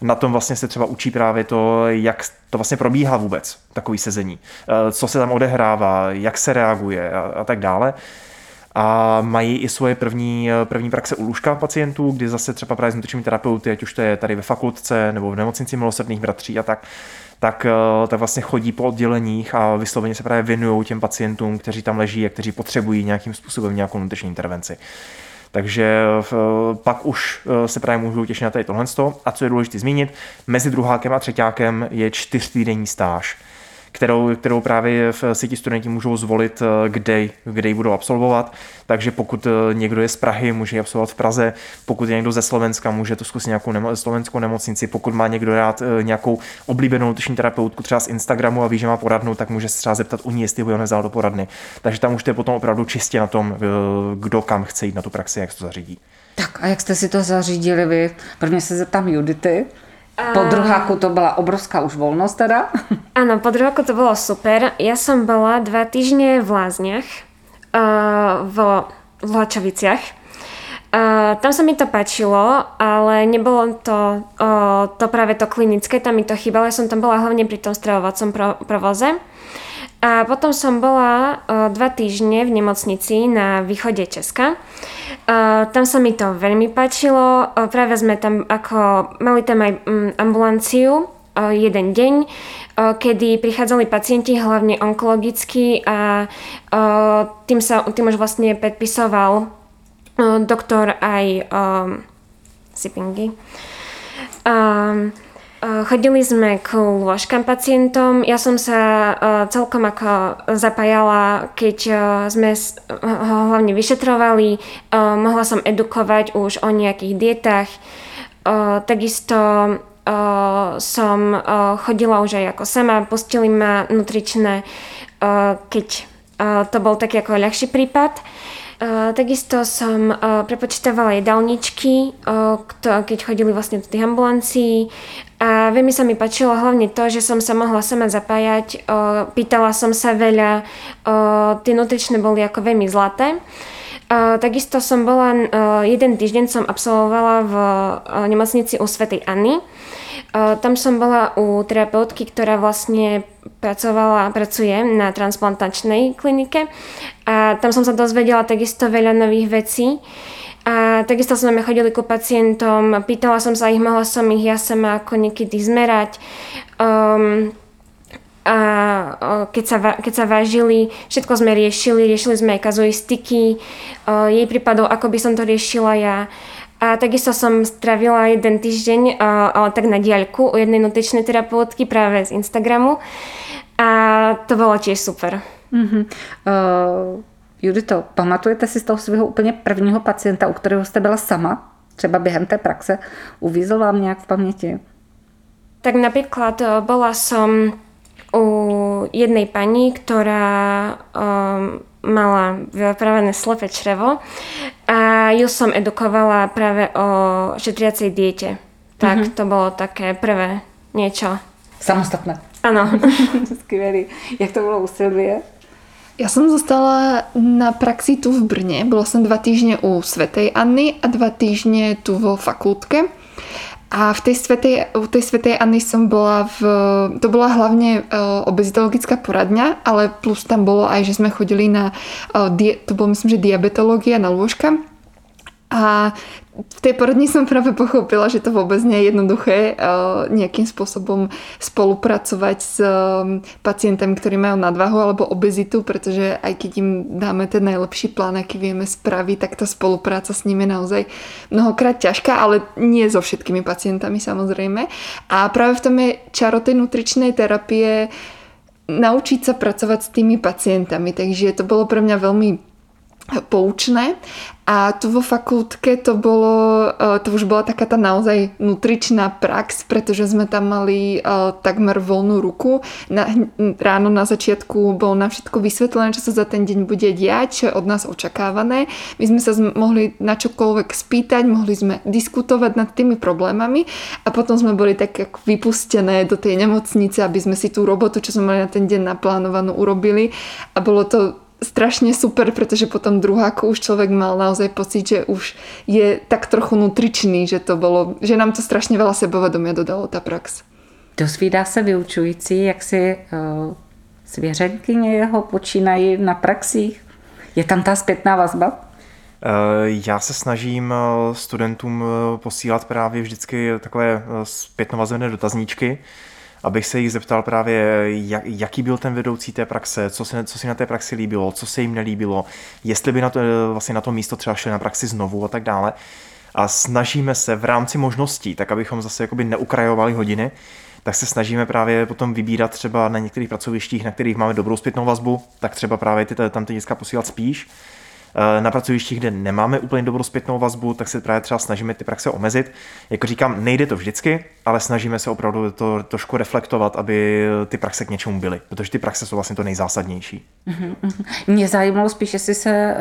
na tom vlastně se třeba učí právě to, jak to vlastně probíhá vůbec, takový sezení, eh, co se tam odehrává, jak se reaguje a, a tak dále. A mají i svoje první, eh, první praxe u lůžka pacientů, kdy zase třeba právě s nutričními terapeuty, ať už to je tady ve fakultce nebo v nemocnici milosrdných bratří a tak, tak, eh, tak vlastně chodí po odděleních a vysloveně se právě věnují těm pacientům, kteří tam leží a kteří potřebují nějakým způsobem nějakou nutriční intervenci. Takže pak už eh, se právě můžu těšit na tady tohle. A co je důležité zmínit, mezi druhákem a třetíákem je čtyřtýdenní stáž kterou, kterou právě v síti studenti můžou zvolit, eh, kde, kde ji budou absolvovat. Takže pokud eh, někdo je z Prahy, může ji absolvovat v Praze, pokud je někdo ze Slovenska, může to zkusit nějakou nemo, slovenskou nemocnici, pokud má někdo rád eh, nějakou oblíbenou nutriční terapeutku třeba z Instagramu a ví, že má poradnu, tak může se třeba zeptat u ní, jestli ho nevzal do poradny. Takže tam už to je potom opravdu čistě na tom, kdo kam chce jít na tu praxi, jak se to zařídí. Tak a jak jste si to zařídili vy? Prvně se zeptám Judity. Po druháku to byla obrovská už volnost teda. Áno, po druháku to bolo super. Ja som bola dva týždne v Lázniach, uh, v, v Lačoviciach. Uh, tam sa mi to páčilo, ale nebolo to, uh, to práve to klinické, tam mi to chýbalo. Ja som tam bola hlavne pri tom stravovacom pro, provoze. A potom som bola uh, dva týždne v nemocnici na východe Česka. Uh, tam sa mi to veľmi páčilo. Uh, práve sme tam ako, mali tam aj um, ambulanciu uh, jeden deň, uh, kedy prichádzali pacienti hlavne onkologicky a uh, tým, sa, tým už vlastne predpisoval uh, doktor aj um, Sipingy. Um, Chodili sme k lôžkam pacientom. Ja som sa celkom ako zapájala, keď sme ho hlavne vyšetrovali. Mohla som edukovať už o nejakých dietách. Takisto som chodila už aj ako sama, postili ma nutričné, keď to bol taký ako ľahší prípad. A takisto som a, prepočítavala jedálničky, kto, keď chodili vlastne do tých ambulancií. A veľmi sa mi páčilo hlavne to, že som sa mohla sama zapájať. A, pýtala som sa veľa, a, tie nutričné boli ako veľmi zlaté. A, takisto som bola, a, jeden týždeň som absolvovala v a, nemocnici u Svetej Anny. A, tam som bola u terapeutky, ktorá vlastne pracovala, pracuje na transplantačnej klinike a tam som sa dozvedela takisto veľa nových vecí. A takisto sme chodili ku pacientom, pýtala som sa ich, mohla som ich ja sama ako niekedy zmerať. Um, a keď sa, keď sa vážili, všetko sme riešili, riešili sme aj kazuistiky, jej prípadov, ako by som to riešila ja. A takisto som stravila jeden týždeň, ale tak na diaľku u jednej nutričnej terapeutky práve z Instagramu. A to bylo tiež super. Mm-hmm. Uh, Judito, pamatujete si z toho svého úplně prvního pacienta, u kterého jste byla sama? Třeba během té praxe? Uvízl vám nějak v paměti? Tak napríklad o, bola som u jednej pani, ktorá um, mala vypravené slepé črevo a ju som edukovala práve o šetriacej diete. Tak mm-hmm. to bolo také prvé niečo. Samostatné. Áno. Skvělý. Jak to bylo u Silvie? Ja som zostala na praxi tu v Brne. Bola som dva týždne u Svetej Anny a dva týždne tu vo fakultke. A v tej svetej, u tej Svetej Anny som bola v... To bola hlavne uh, obezitologická poradňa, ale plus tam bolo aj, že sme chodili na... Uh, die, to bolo myslím, že diabetológia na lôžka. A v tej poradni som práve pochopila, že to vôbec nie je jednoduché uh, nejakým spôsobom spolupracovať s um, pacientami, ktorí majú nadvahu alebo obezitu, pretože aj keď im dáme ten najlepší plán, aký vieme spraviť, tak tá spolupráca s nimi je naozaj mnohokrát ťažká, ale nie so všetkými pacientami samozrejme. A práve v tom je čaro tej nutričnej terapie naučiť sa pracovať s tými pacientami. Takže to bolo pre mňa veľmi poučné a tu vo fakultke to bolo, e, to už bola taká tá naozaj nutričná prax, pretože sme tam mali uh, takmer voľnú ruku. Na, ráno na začiatku bolo na všetko vysvetlené, čo sa za ten deň bude diať, čo je od nás očakávané. My sme sa mohli na čokoľvek spýtať, mohli sme diskutovať nad tými problémami a potom sme boli tak ako vypustené do tej nemocnice, aby sme si tú robotu, čo sme mali na ten deň naplánovanú, urobili a bolo to strašne super, pretože potom druháku už človek mal naozaj pocit, že už je tak trochu nutričný, že to bolo, že nám to strašne veľa sebavedomia dodalo tá prax. Dozvídá se vyučující, jak si uh, svěřenkyně jeho počínají na praxích? Je tam ta zpětná vazba? Já se snažím studentům posílat právě vždycky takové zpětnovazebné dotazníčky, abych se jich zeptal právě, jak, jaký byl ten vedoucí té praxe, co se, co si na té praxi líbilo, co se jim nelíbilo, jestli by na to, vlastně na to místo třeba šli na praxi znovu a tak dále. A snažíme se v rámci možností, tak abychom zase jakoby neukrajovali hodiny, tak se snažíme právě potom vybírat třeba na některých pracovištích, na kterých máme dobrou zpětnou vazbu, tak třeba právě ty, tam ty děcka posílat spíš. Eh, na pracovištích, kde nemáme úplně dobrou zpětnou vazbu, tak se právě třeba snažíme ty praxe omezit. Jako říkám, nejde to vždycky, ale snažíme se opravdu to trošku reflektovat, aby ty praxe k něčemu byly, protože ty praxe jsou vlastně to nejzásadnější. Mhm, mhm. Mě zajímalo spíš, jestli se eh,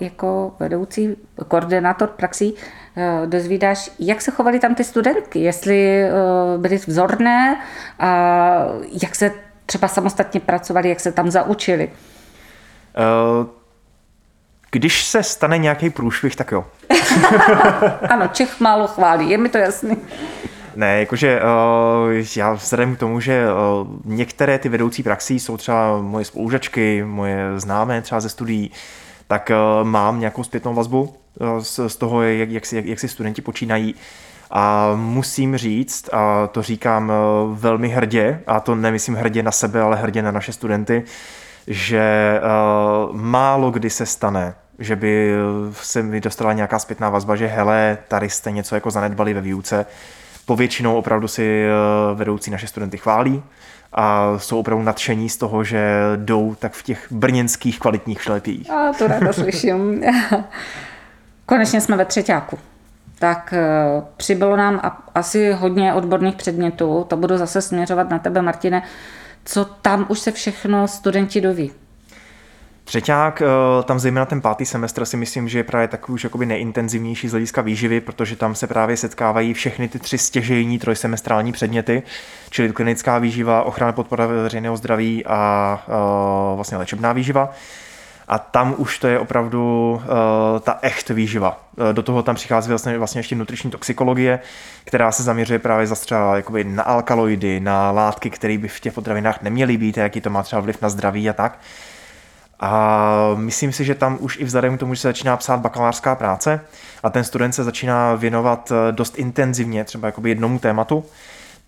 jako vedoucí koordinátor praxí eh, dozvídáš, jak se chovaly tam ty studentky, jestli byly vzorné a jak se třeba samostatně pracovali, jak se tam zaučili. Uh, když se stane nějaký průšvih, tak jo. ano, Čech málo chválí, je mi to jasný. Ne, jakože uh, já vzhledem k tomu, že uh, některé ty vedoucí praxí jsou třeba moje spolužačky, moje známé třeba ze studií, tak uh, mám nějakou zpětnou vazbu uh, z, z toho, jak, jak, si, jak, jak si studenti počínají. A musím říct, a to říkám uh, velmi hrdě, a to nemyslím hrdě na sebe, ale hrdě na naše studenty, že uh, málo kdy se stane, že by se mi dostala nějaká zpětná vazba, že hele, tady jste něco jako zanedbali ve výuce. Povětšinou opravdu si eh, vedoucí naše studenty chválí a jsou opravdu nadšení z toho, že jdou tak v těch brněnských kvalitních šlepích. A to ráda slyším. Konečně jsme ve třetíku. Tak eh, přibylo nám asi hodně odborných předmětů. To budu zase směřovat na tebe, Martine. Co tam už se všechno studenti doví? Třeťák, eh, tam zejména ten pátý semestr si myslím, že je právě takový už jakoby neintenzivnější z hlediska výživy, protože tam se právě setkávají všechny ty tři stěžejní trojsemestrální předměty, čili klinická výživa, ochrana podpora veřejného zdraví a uh, vlastně léčebná výživa. A tam už to je opravdu uh, ta echt výživa. Do toho tam přichází vlastně, vlastně ještě nutriční toxikologie, která se zaměřuje právě zase třeba jakoby na alkaloidy, na látky, které by v těch potravinách neměly být, a jaký to má třeba vliv na zdraví a tak. A myslím si, že tam už i vzhledem k tomu, že se začíná psát bakalářská práce a ten student se začíná věnovat eh, dost intenzivně třeba jakoby jednomu tématu,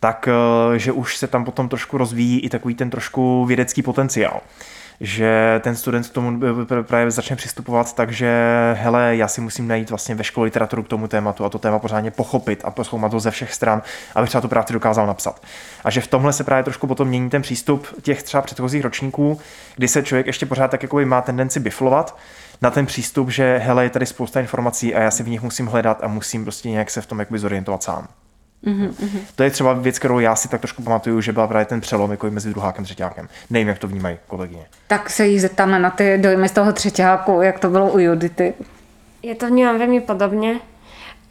tak že už se tam potom trošku rozvíjí i takový ten trošku vědecký potenciál že ten student k tomu právě začne přistupovat tak, že hele, já si musím najít vlastně ve škole literaturu k tomu tématu a to téma pořádně pochopit a poschoumat to ze všech stran, aby třeba tu práci dokázal napsat. A že v tomhle se právě trošku potom mění ten přístup těch třeba předchozích ročníků, kdy se člověk ještě pořád tak jako má tendenci biflovat, na ten přístup, že hele, je tady spousta informací a já si v nich musím hledat a musím prostě nějak se v tom jakoby zorientovat sám. Mm-hmm. To je třeba věc, kterou já si tak trošku pamatuju, že byla právě ten přelom jako mezi druhákem a třetíákem. Nevím, jak to vnímají kolegyně. Tak se jí zeptáme na ty dojmy z toho třetíáku, jak to bylo u Judity. Ja to vnímam veľmi podobne.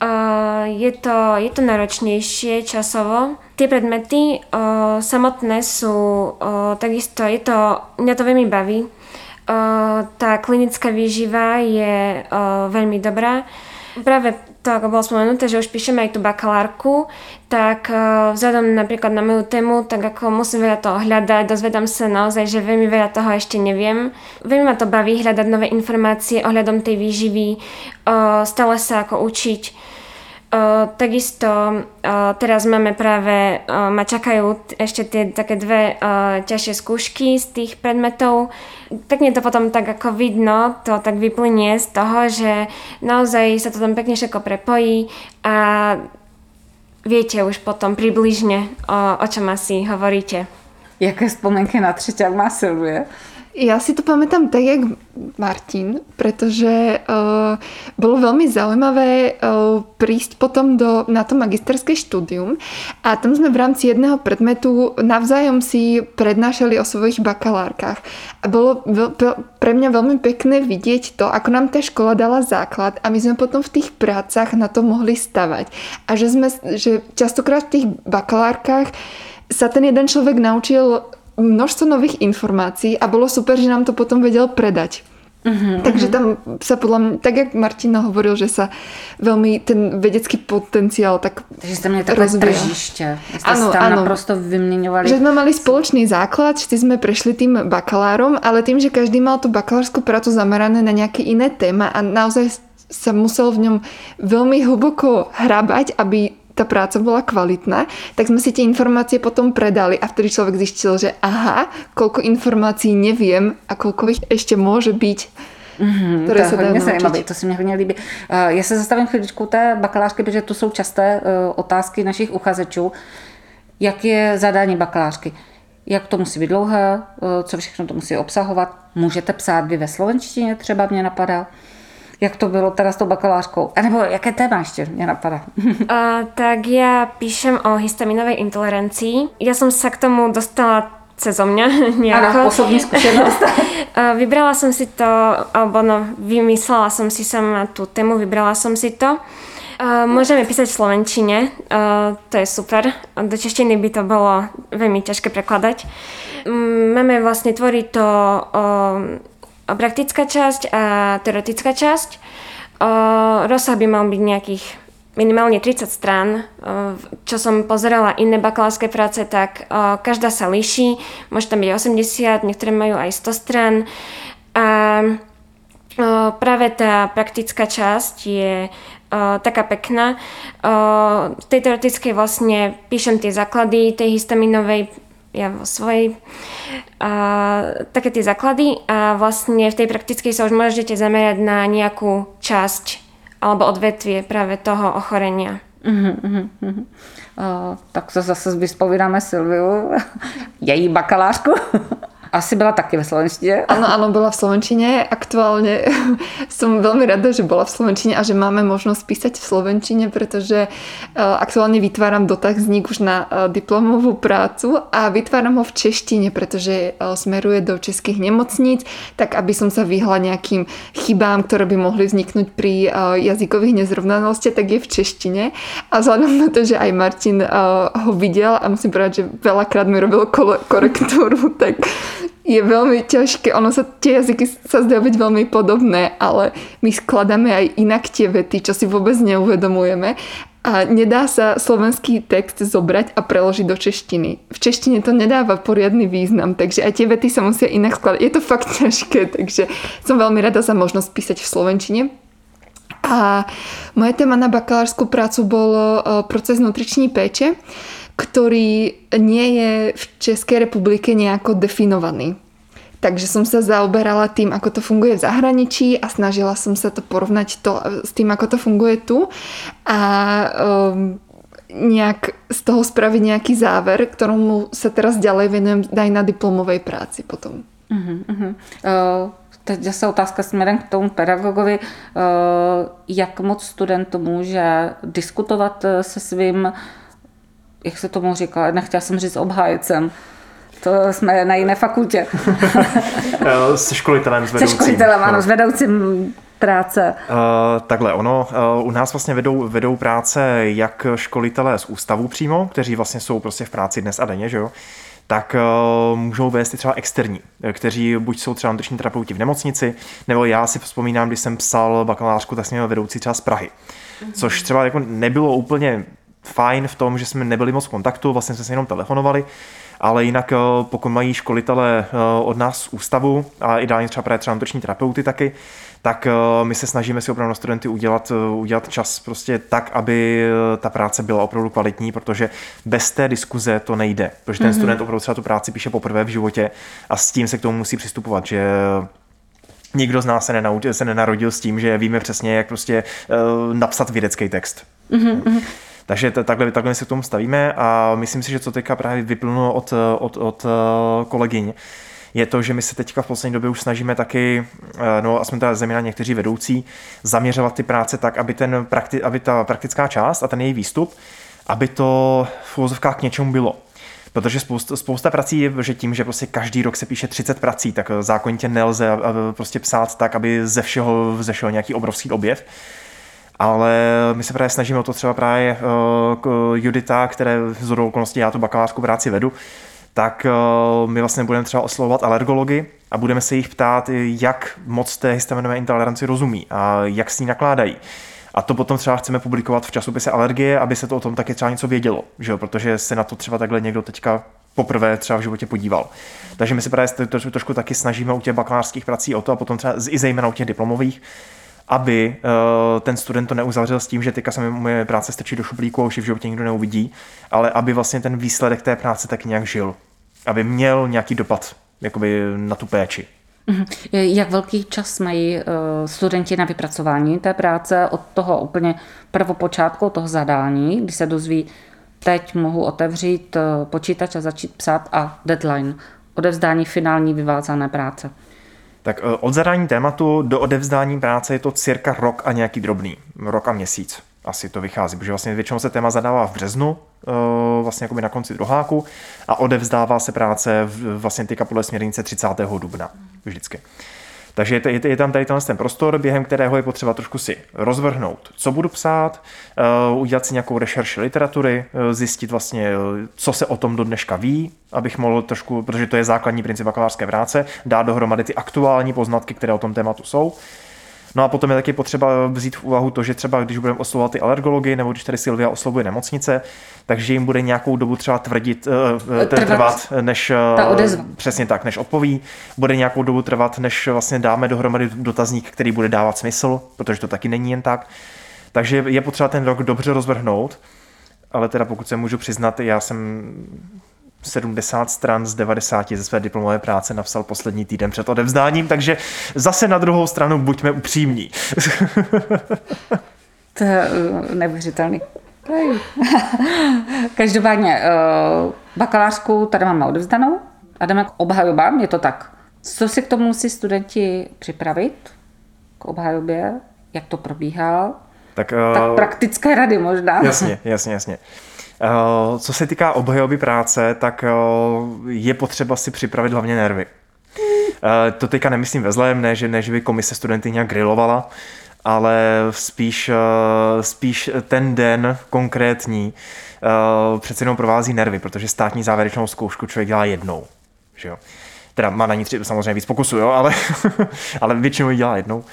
Uh, je, to, je to náročnejšie časovo. Tie predmety uh, samotné sú uh, takisto, je to, mňa to veľmi baví. Uh, tá klinická výživa je uh, veľmi dobrá. Práve to, ako bolo spomenuté, že už píšeme aj tú bakalárku, tak uh, vzhľadom napríklad na moju tému, tak ako musím veľa toho hľadať, dozvedám sa naozaj, že veľmi veľa toho ešte neviem. Veľmi ma to baví hľadať nové informácie ohľadom tej výživy, uh, stále sa ako učiť. Uh, takisto uh, teraz máme práve, uh, ma čakajú ešte tie také dve uh, ťažšie skúšky z tých predmetov. Tak mne to potom tak ako vidno, to tak vyplynie z toho, že naozaj sa to tam pekne všetko prepojí a viete už potom približne, o, o čom asi hovoríte. Jaké vzpomínky na třeťák má Silvie? Ja si to pamätám tak, jak Martin, pretože uh, bolo veľmi zaujímavé uh, prísť potom do, na to magisterské štúdium a tam sme v rámci jedného predmetu navzájom si prednášali o svojich bakalárkach. A bolo veľ, pre mňa veľmi pekné vidieť to, ako nám tá škola dala základ a my sme potom v tých prácach na to mohli stavať. A že, sme, že častokrát v tých bakalárkach sa ten jeden človek naučil množstvo nových informácií a bolo super, že nám to potom vedel predať. Uh-huh, Takže tam sa podľa mňa, tak jak Martina hovoril, že sa veľmi ten vedecký potenciál tak Takže ste měli takové tržiště. Ste ano, tam ano. naprosto vyměňovali. Že sme mali spoločný základ, všetci sme prešli tým bakalárom, ale tým, že každý mal tú bakalárskú prácu zamerané na nejaké iné téma a naozaj sa musel v ňom veľmi hlboko hrabať, aby tá práca bola kvalitná, tak sme si tie informácie potom predali a vtedy človek zistil, že aha, koľko informácií neviem a koľko ich ešte môže byť. Mm-hmm, to je hodně zajímavé, to se mi hodně líbí. Uh, já se zastavím chvíličku té bakalářky, protože to jsou časté uh, otázky našich uchazečů. Jak je zadání bakalářky? Jak to musí být dlouhé? Uh, co všechno to musí obsahovat? Můžete psát vy ve slovenštině, třeba mě napadá. Jak to bylo teda s tou bakalářkou? A nebo jaké téma ještě mě napadá? uh, tak ja píšem o histaminovej intolerancii. Ja som sa k tomu dostala cezo mňa nejako. Áno, osobní skúsenosť. vybrala som si to, alebo no, vymyslela som si sama tú tému, vybrala som si to. Uh, môžeme písať v slovenčine, uh, to je super. Do češtiny by to bolo veľmi ťažké prekladať. Máme vlastne tvoriť to uh, praktická časť a teoretická časť. Rozsah by mal byť nejakých minimálne 30 strán. Čo som pozerala iné bakalárske práce, tak každá sa líši. Môže tam byť 80, niektoré majú aj 100 strán. A práve tá praktická časť je taká pekná. V tej teoretickej vlastne píšem tie základy tej histaminovej ja vo svojej a, také tie základy a vlastne v tej praktickej sa už môžete zamerať na nejakú časť alebo odvetvie práve toho ochorenia. Uh-huh, uh-huh, uh-huh. Uh, tak se zase vyspovídáme Silviu, její bakalářku. Asi byla taky ve slovenštině. Áno, áno, bola v Slovenčine. Aktuálne som veľmi rada, že bola v Slovenčine a že máme možnosť písať v Slovenčine, pretože eh, aktuálne vytváram dotazník už na eh, diplomovú prácu a vytváram ho v češtine, pretože eh, smeruje do českých nemocníc, tak aby som sa vyhla nejakým chybám, ktoré by mohli vzniknúť pri jazykových nezrovnalostiach, tak je v češtine. A vzhľadom na to, že aj Martin ho videl a musím povedať, že veľakrát mi robil korektúru, tak je veľmi ťažké. Ono sa, tie jazyky sa zdajú byť veľmi podobné, ale my skladáme aj inak tie vety, čo si vôbec neuvedomujeme. A nedá sa slovenský text zobrať a preložiť do češtiny. V češtine to nedáva poriadny význam, takže aj tie vety sa musia inak skladať. Je to fakt ťažké, takže som veľmi rada za možnosť písať v slovenčine. A moje téma na bakalárskú prácu bol proces nutriční péče ktorý nie je v Českej republike nejako definovaný. Takže som sa zaoberala tým, ako to funguje v zahraničí a snažila som sa to porovnať to, s tým, ako to funguje tu a um, nejak z toho spraviť nejaký záver, ktorému sa teraz ďalej venujem aj na diplomovej práci potom. Uh-huh, uh-huh. Uh, teď zase otázka směrem k tomu pedagogovi. Uh, jak moc student může diskutovat se svým uh, jak se tomu říká, nechtěla jsem říct obhájecem, to jsme na jiné fakultě. Se školitelem, s vedoucím. Se školitelem, ano, s vedoucím práce? Uh, takhle, ono, uh, u nás vlastně vedou, vedou práce jak školitelé z ústavu přímo, kteří vlastně jsou prostě v práci dnes a denně, že jo, tak uh, můžou vést i třeba externí, kteří buď jsou třeba nutriční terapeuti v nemocnici, nebo já si vzpomínám, když jsem psal bakalářku, tak jsem měl vedoucí třeba z Prahy. Mm-hmm. Což třeba jako nebylo úplně fajn v tom, že jsme nebyli moc v kontaktu, vlastně jsme se jenom telefonovali, ale jinak eh, pokud mají školitele eh, od nás z ústavu a ideálně třeba právě třeba terapeuty taky, tak eh, my se snažíme si opravdu na studenty udělat, udělat čas prostě tak, aby ta práce byla opravdu kvalitní, protože bez té diskuze to nejde. Protože ten mm-hmm. student opravdu třeba tu práci píše poprvé v životě a s tím se k tomu musí přistupovat, že nikdo z nás se, nenaučil, se nenarodil s tím, že víme přesně, jak prostě uh, napsat vědecký text. Mm-hmm. Takže takhle, takhle se k tomu stavíme a myslím si, že co teďka právě vyplynulo od, od, od eh, kolegyň, je to, že my se teďka v poslední době už snažíme taky, eh, no a jsme teda zejména někteří vedoucí, zaměřovat ty práce tak, aby, ten prakti, aby ta praktická část a ten její výstup, aby to v úvozovkách k něčemu bylo. Protože spousta, spousta prací je, že tím, že prostě každý rok se píše 30 prací, tak zákonitě nelze prostě psát tak, aby ze všeho vzešel nějaký obrovský objev ale my se právě snažíme o to třeba právě uh, Judita, které z okolností já tu bakalářskou práci vedu, tak uh, my vlastně budeme třeba oslovovat alergology a budeme se jich ptát, jak moc té histaminové intoleranci rozumí a jak s ní nakládají. A to potom třeba chceme publikovat v časopise Alergie, aby se to o tom taky třeba něco vědělo, že jo? protože se na to třeba takhle někdo teďka poprvé třeba v životě podíval. Takže my se právě trošku taky snažíme u těch bakalářských prací o to a potom třeba i zejména u těch diplomových, aby uh, ten student to neuzavřel s tím, že teďka se mi moje práce strčí do šuplíku a už v životě nikdo neuvidí, ale aby vlastně ten výsledek té práce tak nějak žil. Aby měl nějaký dopad jakoby na tu péči. Mhm. Jak velký čas mají uh, studenti na vypracování té práce od toho úplně prvopočátku, toho zadání, kdy se dozví, teď mohu otevřít uh, počítač a začít psát a deadline, odevzdání finální vyvázané práce? Tak eh, od zadání tématu do odevzdání práce je to cirka rok a nějaký drobný. Rok a měsíc asi to vychází, protože vlastně většinou se téma zadává v březnu, eh, vlastně jakoby na konci druháku a odevzdává se práce vlastně týka podle směrnice 30. dubna vždycky. Takže je, je, je tam tady ten prostor, během kterého je potřeba trošku si rozvrhnout, co budu psát, uh, udělat si nějakou rešerši literatury, uh, zjistit vlastně, uh, co se o tom do dneška ví, abych mohl trošku, protože to je základní princip bakalářské práce, dát dohromady ty aktuální poznatky, které o tom tématu jsou No a potom je taky potřeba vzít v úvahu to, že třeba když budeme oslovovat ty alergology, nebo když tady Silvia oslovuje nemocnice, takže jim bude nějakou dobu třeba tvrdit, uh, trvat, trvat, než ta odezva. přesně tak, než odpoví. Bude nějakou dobu trvat, než vlastně dáme dohromady dotazník, který bude dávat smysl, protože to taky není jen tak. Takže je potřeba ten rok dobře rozvrhnout, ale teda pokud se můžu přiznat, já jsem 70 stran z 90 ze své diplomové práce napsal poslední týden před odevzdáním, takže zase na druhou stranu buďme upřímní. to je uh, neuvěřitelný. Každopádně uh, bakalářku tady máme odevzdanou. A jdeme k obhajobám, je to tak. Co si k tomu musí studenti připravit? K obhajobě? Jak to probíhá? Tak, Tak uh, praktické rady možná. Jasně, jasně, jasně. Uh, co se týká obhajoby práce, tak uh, je potřeba si připravit hlavně nervy. Uh, to teďka nemyslím ve zlém, ne, že, ne, že by komise studenty nějak grilovala, ale spíš, uh, spíš ten den konkrétní uh, přece jenom provází nervy, protože státní závěrečnou zkoušku člověk dělá jednou. Že jo? Teda má na ní tři, samozřejmě víc pokusů, jo, ale, ale většinou ji dělá jednou.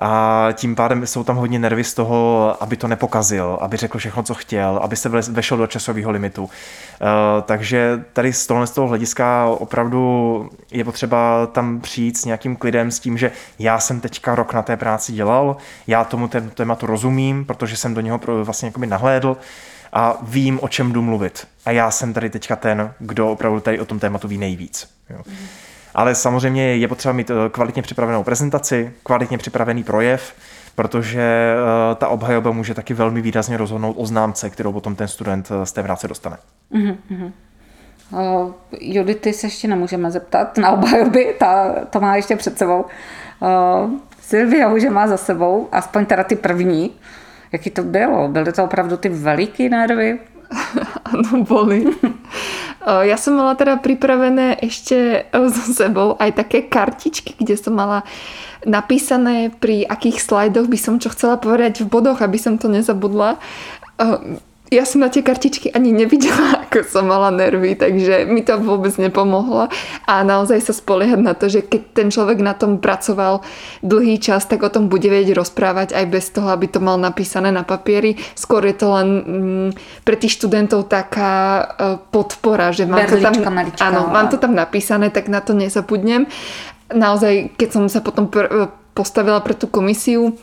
A tím pádem jsou tam hodně nervy z toho, aby to nepokazil, aby řekl všechno, co chtěl, aby se vešel do časového limitu. Uh, takže tady z tohohle z toho hlediska opravdu je potřeba tam přijít s nějakým klidem, s tím, že já jsem teďka rok na té práci dělal, já tomu tém- tématu rozumím, protože jsem do něho vlastně jakoby nahlédl a vím, o čem jdu mluvit. A já jsem tady teďka ten, kdo opravdu tady o tom tématu ví nejvíc. Jo. Ale samozřejmě je potřeba mít eh, kvalitně připravenou prezentaci, kvalitně připravený projev, protože eh, ta obhajoba může taky velmi výrazně rozhodnout o známce, kterou potom ten student eh, z té práce dostane. Uh, Judity se ještě nemůžeme zeptat na obhajoby, ta, to má ještě před sebou. Uh, Silvia už má za sebou, aspoň teda ty první. Jaký to bylo? Byly to opravdu ty veliký nervy? Áno, boli. O, Ja som mala teda pripravené ešte o, so sebou aj také kartičky, kde som mala napísané, pri akých slajdoch by som čo chcela povedať v bodoch, aby som to nezabudla. Ja som na tie kartičky ani nevidela, ako som mala nervy, takže mi to vôbec nepomohlo. A naozaj sa spoliehať na to, že keď ten človek na tom pracoval dlhý čas, tak o tom bude vedieť rozprávať aj bez toho, aby to mal napísané na papieri. Skôr je to len mm, pre tých študentov taká e, podpora, že mám to tam, Berlička malička. áno, mám to tam napísané, tak na to nezabudnem. Naozaj, keď som sa potom pr- postavila pre tú komisiu,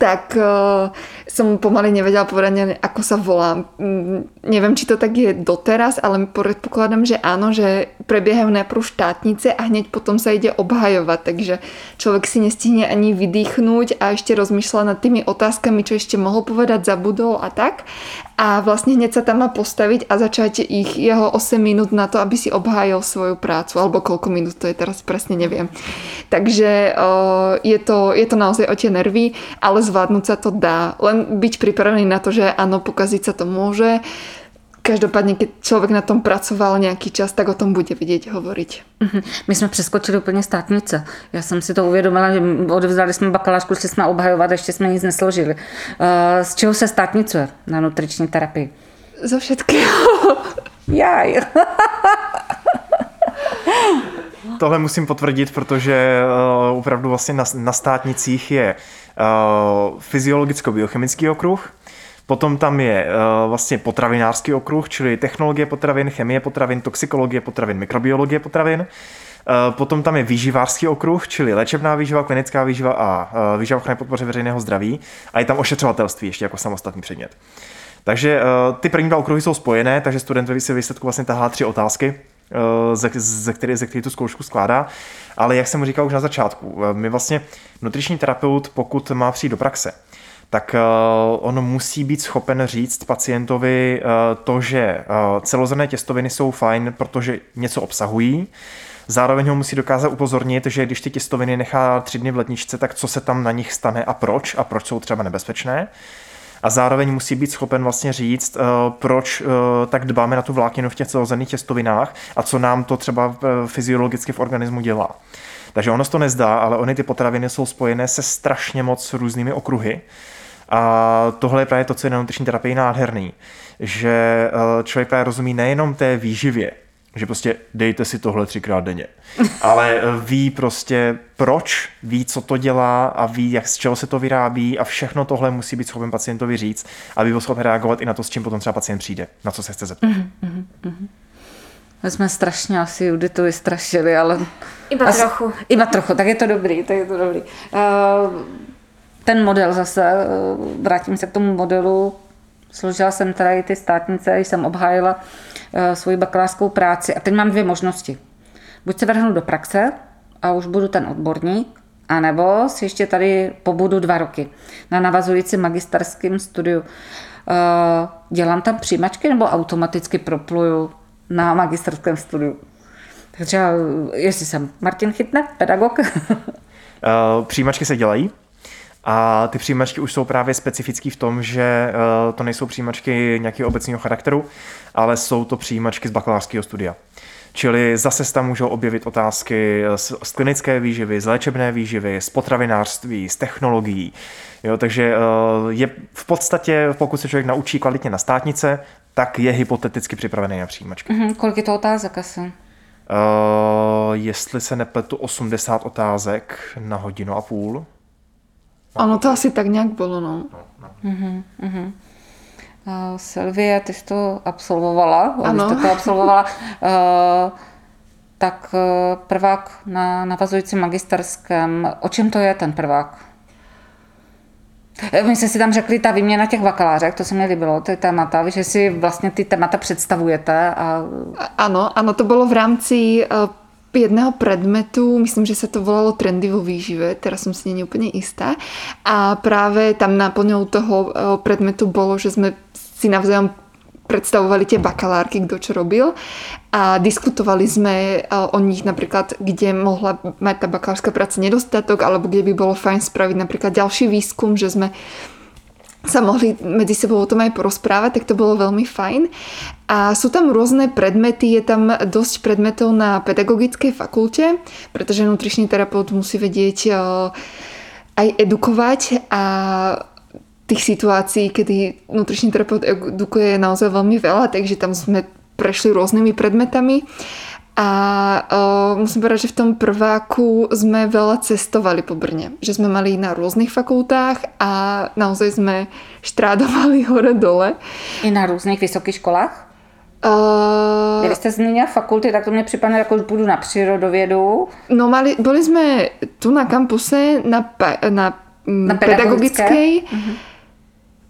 tak uh, som pomaly nevedela povedať, ako sa volám. Mm, neviem, či to tak je doteraz, ale predpokladám, že áno, že prebiehajú najprv štátnice a hneď potom sa ide obhajovať, takže človek si nestihne ani vydýchnuť a ešte rozmýšľa nad tými otázkami, čo ešte mohol povedať, zabudol a tak. A vlastne hneď sa tam má postaviť a začať ich jeho 8 minút na to, aby si obhájil svoju prácu, alebo koľko minút to je teraz presne neviem. Takže je, to, je to naozaj o tie nervy, ale zvládnuť sa to dá. Len byť pripravený na to, že áno, pokaziť sa to môže. Každopádně, keď člověk na tom pracoval nějaký čas, tak o tom bude vědět hovoriť. Mhm. My jsme přeskočili úplně státnice. Já jsem si to uvědomila, že odevzdali jsme bakalářku, šli jsme obhajovat, ještě jsme nic nesložili. Uh, z čeho se státnicuje na nutriční terapii? Zo všetkého. Jaj. Tohle musím potvrdit, protože uh, opravdu vlastně na, na státnicích je uh, fyziologicko-biochemický okruh, Potom tam je uh, vlastně potravinářský okruh, čili technologie potravin, chemie potravin, toxikologie potravin, mikrobiologie potravin. Uh, potom tam je výživářský okruh, čili léčebná výživa, klinická výživa a uh, výživa ochrany podpoře veřejného zdraví. A je tam ošetřovatelství ještě jako samostatný předmět. Takže uh, ty první dva okruhy jsou spojené, takže student ve výsledku vlastně tahá tři otázky, ze, ze, který, ze který tu zkoušku skládá. Ale jak jsem říkal už na začátku, my vlastně nutriční terapeut, pokud má přijít do praxe, tak uh, on musí být schopen říct pacientovi uh, to, že uh, celozrné těstoviny jsou fajn, protože něco obsahují. Zároveň ho musí dokázat upozornit, že když ty těstoviny nechá tři dny v ledničce, tak co se tam na nich stane a proč a proč jsou třeba nebezpečné. A zároveň musí být schopen vlastně říct, proč tak dbáme na tu vlákninu v těch celozrnných těstovinách a co nám to třeba fyziologicky v organismu dělá. Takže ono se to nezdá, ale ony ty potraviny jsou spojené se strašně moc různými okruhy. A tohle je právě to, co je na nutriční terapii nádherný, že člověk právě rozumí nejenom té výživě, že prostě dejte si tohle třikrát denně. Ale ví prostě proč, ví, co to dělá a ví, jak, z čeho se to vyrábí a všechno tohle musí být schopen pacientovi říct, aby byl schopen reagovat i na to, s čím potom třeba pacient přijde, na co se chce zeptat. Mm-hmm, mm-hmm. My jsme strašně asi Juditu vystrašili, ale... Iba asi, trochu. Iba trochu, tak je to dobrý, tak je to dobrý. Uh, ten model zase, vrátím se k tomu modelu, složila jsem tady ty státnice, jsem obhájila uh, svoji bakalářskou práci a teď mám dvě možnosti. Buď se vrhnu do praxe a už budu ten odborník, anebo si ještě tady pobudu dva roky na navazující magisterském studiu. Uh, dělám tam přijímačky nebo automaticky propluju na magisterském studiu? Tak třeba, jestli jsem Martin Chytne, pedagog, Uh, přijímačky se dělají a ty přijímačky už jsou právě specifický v tom, že uh, to nejsou přijímačky nějakého obecného charakteru, ale jsou to přijímačky z bakalářského studia. Čili zase se tam můžou objevit otázky z, z klinické výživy, z léčebné výživy, z potravinářství, z technologií. Jo, takže uh, je v podstatě, pokud se člověk naučí kvalitně na státnice, tak je hypoteticky připravený na přijímačky. Mhm, kolik je to otázek asi? Uh, jestli se nepletu 80 otázek na hodinu a půl. Ono to asi tak nějak bylo, no. Uh, Silvie, ty jsi to absolvovala, Ano. Ano. jste to absolvovala, uh, tak uh, prvák na navazujícím magisterském, o čem to je ten prvák? Eh, My jsme si tam řekli, ta výměna těch bakalářek, to se mi líbilo, ty témata, že si vlastně ty témata představujete a A- Áno, áno, to bolo v rámci uh, jedného predmetu, myslím, že sa to volalo trendy vo výžive, teraz som si nie úplne istá. A práve tam náplňou toho uh, predmetu bolo, že sme si navzájom predstavovali tie bakalárky, kto čo robil a diskutovali sme uh, o nich napríklad, kde mohla mať tá bakalárska práca nedostatok alebo kde by bolo fajn spraviť napríklad ďalší výskum, že sme sa mohli medzi sebou o tom aj porozprávať, tak to bolo veľmi fajn. A sú tam rôzne predmety, je tam dosť predmetov na pedagogickej fakulte, pretože nutričný terapeut musí vedieť eh, aj edukovať a tých situácií, kedy nutričný terapeut edukuje je naozaj veľmi veľa, takže tam sme prešli rôznymi predmetami. A uh, musím povedať, že v tom prváku sme veľa cestovali po Brne. Že sme mali na rôznych fakultách a naozaj sme štrádovali hore-dole. i na různých vysokých školách. Uh, Když jste zmínila fakulty, tak to mě připadne, jako půjdu na přírodovědu. no mali, boli sme tu na kampuse na, na, mm, Na pedagogické? pedagogickej.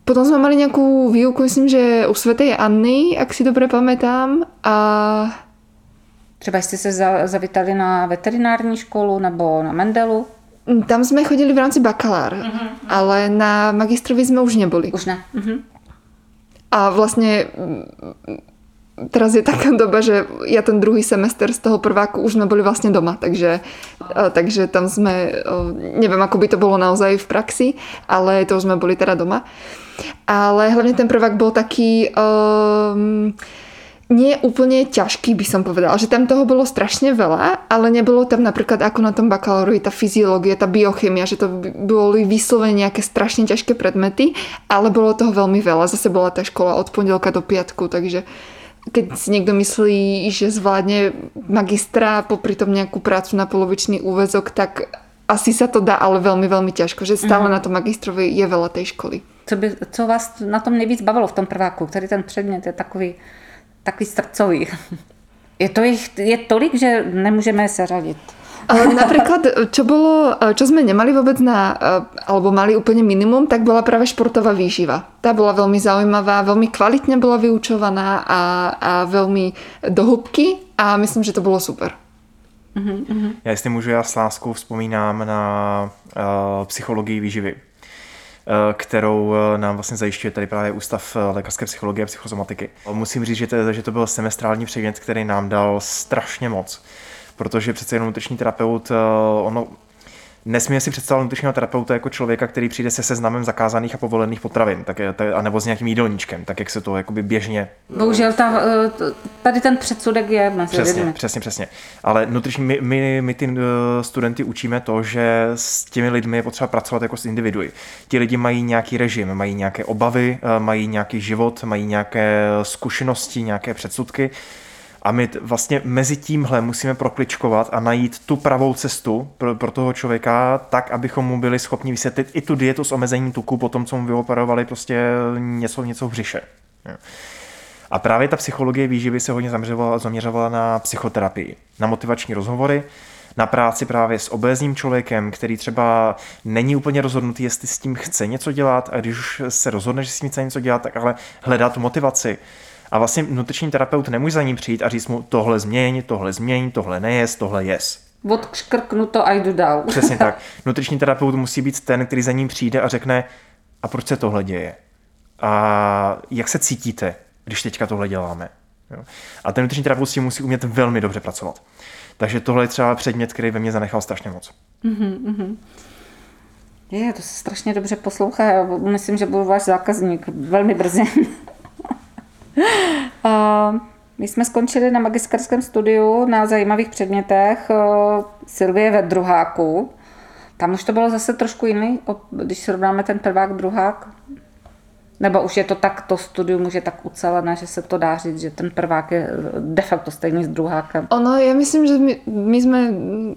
Potom sme mali nejakú výuku, myslím, že u Svetej Anny, ak si dobre pamätám. A Třeba jste se za, zavítali na veterinární školu nebo na Mendelu? mm, tam sme chodili v rámci bakalár, ale na magistrovi sme už neboli. Už ne. Mhm. A vlastne mm, teraz je taká doba, že ja ten druhý semester z toho prváku už sme boli vlastne doma, takže, a, takže tam sme, o, neviem ako by to bolo naozaj v praxi, ale to už sme boli teda doma. Ale hlavne ten prvák bol taký um, nie úplne ťažký by som povedala, že tam toho bolo strašne veľa, ale nebolo tam napríklad ako na tom bakalárovi tá fyziológia, tá biochemia, že to boli vyslovene nejaké strašne ťažké predmety, ale bolo toho veľmi veľa. Zase bola tá škola od pondelka do piatku, takže keď si niekto myslí, že zvládne magistra popri tom nejakú prácu na polovičný úvezok, tak asi sa to dá, ale veľmi, veľmi ťažko, že stále na tom magistrovi je veľa tej školy. Co, by, co vás na tom nejvíc bavilo v tom prváku? Který ten předmět je takový, takový srdcový? Je, to jich, je tolik, že nemůžeme se řadit. Ale napríklad, čo bolo, čo sme nemali vôbec na, alebo mali úplne minimum, tak bola práve športová výživa. Tá bola veľmi zaujímavá, veľmi kvalitne bola vyučovaná a, a veľmi do hĺbky a myslím, že to bolo super. Já jestli můžu, já s láskou vzpomínám na uh, psychologii výživy, kterou uh, nám vlastně zajišťuje tady právě Ústav uh, lékařské psychologie a psychosomatiky. Musím říct, že to, že to byl semestrální předmět, který nám dal strašně moc, protože přece jenom nutriční terapeut, ono Nesmíme si představit nutričního terapeuta jako člověka, který přijde se seznamem zakázaných a povolených potravin, tak, tak, anebo s nějakým jídelníčkem, tak jak se to jakoby běžně Bohužel ta, eh, tady ten předsudek je mezi Přesně, lidmi. přesně, přesně. Ale nutriční, my, my, my ty uh, studenty učíme to, že s těmi lidmi je potřeba pracovat jako s individuy. Ti lidi mají nějaký režim, mají nějaké obavy, mají nějaký život, mají nějaké zkušenosti, nějaké předsudky. A my vlastně mezi tímhle musíme prokličkovat a najít tu pravou cestu pro, pro toho člověka tak, abychom mu byli schopni vysvětlit i tu dietu s omezením tuku po tom, co mu vyoperovali prostě něco, něco v břiše. Jo. A právě ta psychologie výživy se hodně zaměřovala, zaměřovala na psychoterapii, na motivační rozhovory, na práci právě s obézním člověkem, který třeba není úplně rozhodnutý, jestli s tím chce něco dělat a když už se rozhodne, že s tím chce něco dělat, tak ale hledá tu motivaci. A vlastně nutriční terapeut nemůže za ním přijít a říct mu tohle změň, tohle změň, tohle nejes, tohle jes. Odškrknu to a jdu dál. Přesně tak. Nutriční terapeut musí být ten, který za ním přijde a řekne, a proč se tohle děje? A jak se cítíte, když teďka tohle děláme? Jo. A ten nutriční terapeut s tím musí umět velmi dobře pracovat. Takže tohle je třeba předmět, který ve mně zanechal strašně moc. Je, to se strašně dobře poslouchá. Myslím, že budu váš zákazník velmi brzy. My jsme skončili na magisterském studiu na zajímavých předmětech eh, Silvie ve druháku. Tam už to bylo zase trošku jiný, když srovnáme ten prvák, druhák. Nebo už je to tak, to studium už je tak ucelené, že se to dá říct, že ten prvák je eh, de facto stejný s druhákem. Ono, ja myslím, že my, my sme, mm,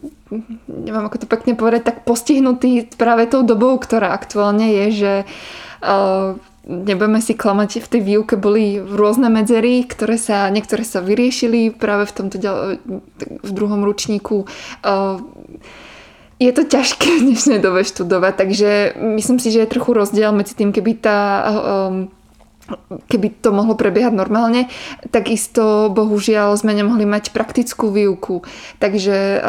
neviem ako to pekne povedať, tak postihnutí práve tou dobou, ktorá aktuálne je, že uh, nebudeme si klamať, v tej výuke boli rôzne medzery, ktoré sa, niektoré sa vyriešili práve v tomto v druhom ručníku. Uh, je to ťažké v dnešnej dobe študovať, takže myslím si, že je trochu rozdiel medzi tým, keby tá um, keby to mohlo prebiehať normálne, takisto bohužiaľ sme nemohli mať praktickú výuku, takže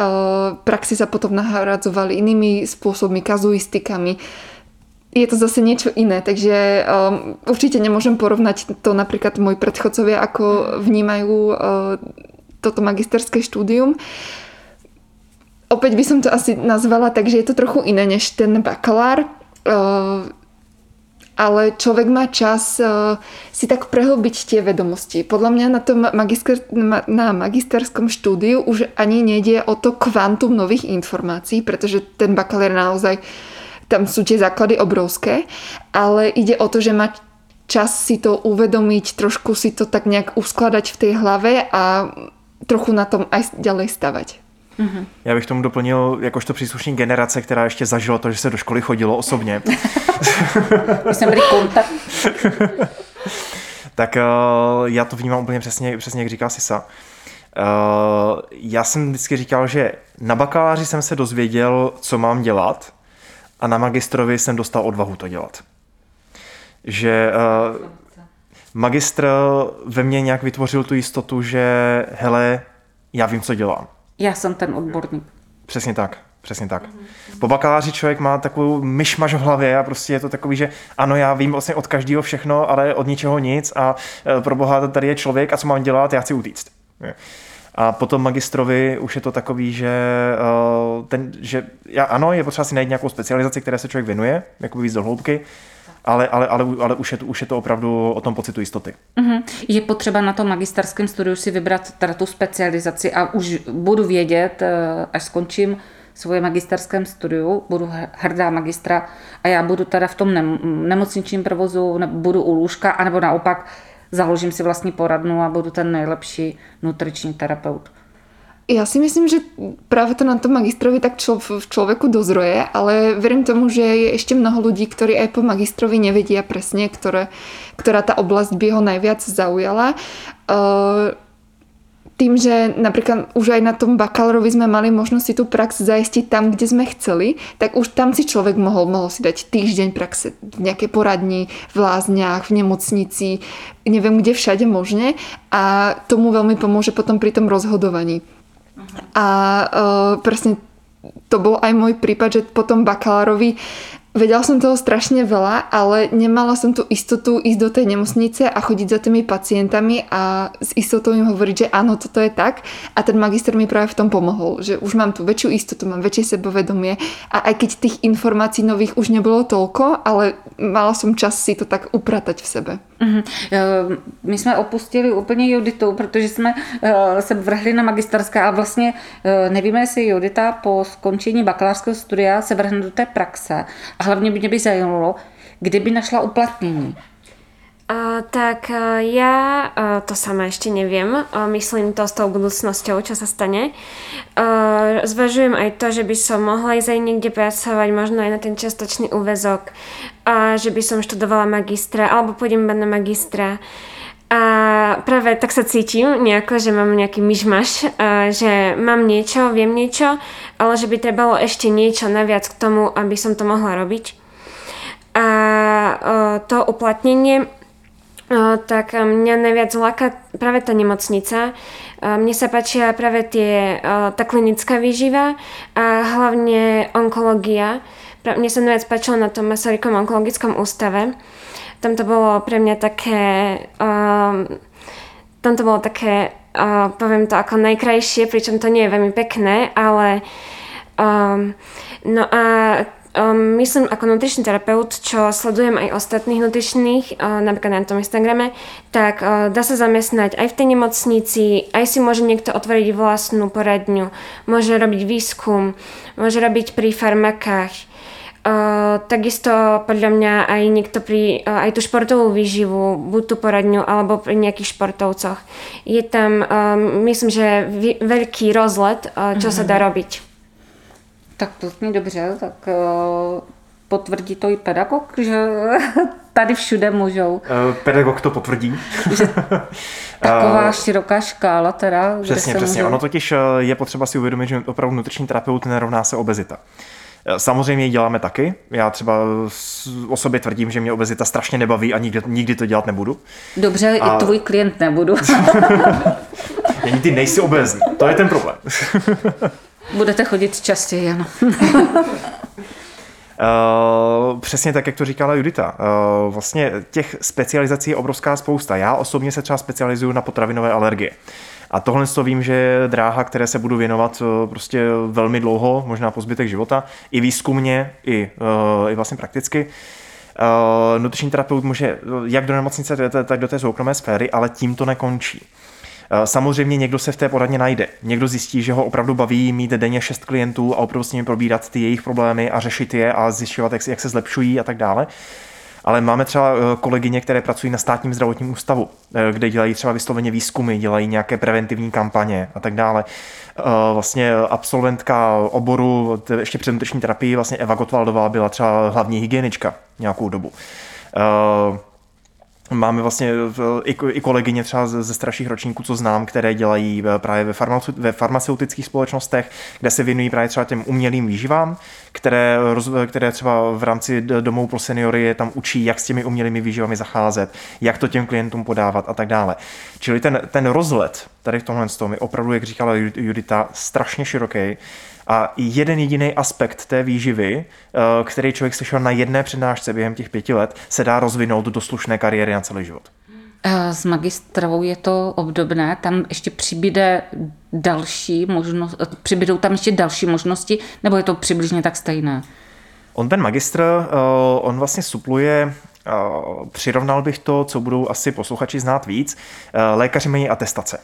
praxi sa potom nahradzovali inými spôsobmi, kazuistikami. Je to zase niečo iné, takže um, určite nemôžem porovnať to napríklad moji predchodcovia, ako vnímajú uh, toto magisterské štúdium. Opäť by som to asi nazvala tak, že je to trochu iné než ten bakalár. Uh, ale človek má čas uh, si tak prehlbiť tie vedomosti. Podľa mňa na, tom magister, ma- na magisterskom štúdiu už ani nejde o to kvantum nových informácií, pretože ten bakalár naozaj, tam sú tie základy obrovské, ale ide o to, že má čas si to uvedomiť, trošku si to tak nejak uskladať v tej hlave a trochu na tom aj ďalej stavať. Já bych tomu doplnil jakožto příslušník generace, která ještě zažila to, že se do školy chodilo osobně. Jsme byli kontakt. tak uh, já to vnímám úplně přesně, přesně jak říká Sisa. Uh, já jsem vždycky říkal, že na bakaláři jsem se dozvěděl, co mám dělat a na magistrovi jsem dostal odvahu to dělat. Že uh, magistr ve mně nějak vytvořil tu jistotu, že hele, já vím, co dělám. Já jsem ten odborník. Přesně tak. Přesně tak. Po bakaláři člověk má takovou myšmaš v hlavě a prostě je to takový, že ano, já vím vlastně od každého všechno, ale od ničeho nic a e, pro boha tady je člověk a co mám dělat, já chci utíct. Je. A potom magistrovi už je to takový, že, e, ten, že já, ano, je potřeba si najít nějakou specializaci, které se člověk věnuje, jako víc do hloubky, ale, ale, ale, ale už, je to, už je to opravdu o tom pocitu jistoty. Mhm. Je potřeba na tom magisterském studiu si vybrat teda tu specializaci a už budu vědět, eh, až skončím svoje magisterském studiu, budu hrdá magistra a já budu teda v tom nem- nemocničním provozu, budu u lůžka, anebo naopak založím si vlastní poradnu a budu ten nejlepší nutriční terapeut. Ja si myslím, že práve to na tom magistrovi tak člo, v človeku dozroje, ale verím tomu, že je ešte mnoho ľudí, ktorí aj po magistrovi presne, ktoré, ktorá tá oblasť by ho najviac zaujala. Uh, tým, že napríklad už aj na tom bakalárovi sme mali možnosť si tú prax zaistiť tam, kde sme chceli, tak už tam si človek mohol, mohol si dať týždeň praxe v nejakej poradni, v lázniach, v nemocnici, neviem kde všade možne a tomu veľmi pomôže potom pri tom rozhodovaní. A uh, presne to bol aj môj prípad, že po tom bakalárovi vedela som toho strašne veľa, ale nemala som tú istotu ísť do tej nemocnice a chodiť za tými pacientami a s istotou im hovoriť, že áno, toto je tak. A ten magister mi práve v tom pomohol, že už mám tú väčšiu istotu, mám väčšie sebavedomie a aj keď tých informácií nových už nebolo toľko, ale mala som čas si to tak upratať v sebe. Mhm. Eh, My jsme opustili úplně Juditu, protože jsme eh, se vrhli na magisterská a vlastně eh, nevíme, jestli Judita po skončení bakalářského studia se vrhne do té praxe. A hlavně by mě by zajímalo, kdyby našla uplatnění. A, tak a, ja a, to sama ešte neviem. A, myslím to s tou budúcnosťou, čo sa stane. A, zvažujem aj to, že by som mohla ísť aj niekde pracovať, možno aj na ten čiastočný úvezok. A že by som študovala magistra, alebo pôjdem na magistra. A práve tak sa cítim nejako, že mám nejaký myšmaš, že mám niečo, viem niečo, ale že by trebalo ešte niečo naviac k tomu, aby som to mohla robiť. A to uplatnenie tak mňa najviac láka práve tá nemocnica. Mne sa páčia práve tie, tá klinická výživa a hlavne onkológia. Mne sa najviac páčilo na tom Masarykom onkologickom ústave. Tam to bolo pre mňa také... Um, tam to bolo také, uh, poviem to ako najkrajšie, pričom to nie je veľmi pekné, ale um, no a um, myslím ako nutričný terapeut, čo sledujem aj ostatných nutričných, uh, napríklad na tom Instagrame, tak uh, dá sa zamestnať aj v tej nemocnici, aj si môže niekto otvoriť vlastnú poradňu, môže robiť výskum, môže robiť pri farmakách, takisto podľa mňa aj niekto pri uh, aj tú športovú výživu, buď tú poradňu alebo pri nejakých športovcoch. Je tam, uh, myslím, že veľký rozlet, uh, čo sa dá robiť. Tak to zní dobře, tak uh, potvrdí to i pedagog, že tady všude můžou. Uh, pedagog to potvrdí. Že taková široká škála teda. Přesně, přesně. můžou... Ono totiž je potřeba si uvědomit, že opravdu nutriční terapeut nerovná se obezita. Samozřejmě ji děláme taky. Já třeba o sobě tvrdím, že mě obezita strašně nebaví a nikdy, nikdy to dělat nebudu. Dobře, a... i tvůj klient nebudu. Ani ty nejsi obezní, to je ten problém. Budete chodit častěji, ano. Uh, přesně tak, jak to říkala Judita. Uh, vlastně těch specializací je obrovská spousta. Já osobně se třeba specializuju na potravinové alergie. A tohle to vím, že je dráha, které se budu věnovat eh, prostě velmi dlouho, možná po zbytek života, i výzkumně, i, i vlastně prakticky. Uh, nutriční terapeut může jak do nemocnice, tak do té soukromé sféry, ale tím to nekončí. Samozřejmě někdo se v té poradně najde. Někdo zjistí, že ho opravdu baví mít denně šest klientů a opravdu s nimi probírat ty jejich problémy a řešit je a zjišťovat, jak, jak se zlepšují a tak dále. Ale máme třeba kolegyně, které pracují na státním zdravotním ústavu, kde dělají třeba vysloveně výzkumy, dělají nějaké preventivní kampaně a tak dále. Vlastně absolventka oboru ještě před terapii, vlastně Eva Gotwaldová byla třeba hlavní hygienička nějakou dobu. Máme vlastně i, kolegyně třeba ze starších ročníků, co znám, které dělají právě ve, farmace, ve farmaceutických společnostech, kde se věnují právě třeba těm umělým výživám, které, které třeba v rámci domů pro seniory tam učí, jak s těmi umělými výživami zacházet, jak to těm klientům podávat a tak dále. Čili ten, ten rozlet tady v tomhle tom opravdu, jak říkala Judita, strašně široký a jeden jediný aspekt té výživy, eh, který člověk slyšel na jedné přednášce během těch pěti let, se dá rozvinout do slušné kariéry na celý život. Eh, s magistrovou je to obdobné, tam ještě přibyde další možnost, eh, přibydou tam ještě další možnosti, nebo je to přibližně tak stejné? On ten magistr, on vlastně supluje přirovnal bych to, co budou asi posluchači znát víc. Lékaři mají atestace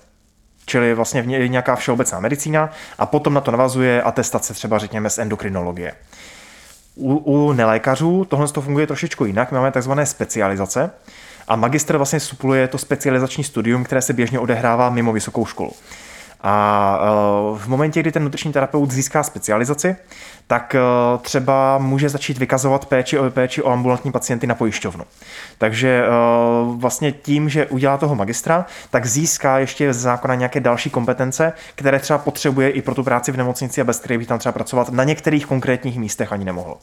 čili vlastně nějaká všeobecná medicína a potom na to navazuje atestace třeba řekněme z endokrinologie. U, u nelékařů tohle to funguje trošičku jinak, máme takzvané specializace a magister vlastně supluje to specializační studium, které se běžně odehrává mimo vysokou školu. A e, v momentě, kdy ten nutriční terapeut získá specializaci, tak e, třeba může začít vykazovat péči o, péči o ambulantní pacienty na pojišťovnu. Takže e, vlastně tím, že udělá toho magistra, tak získá ještě z zákona nějaké další kompetence, které třeba potřebuje i pro tu práci v nemocnici a bez kterých by tam třeba pracovat na některých konkrétních místech ani nemohl.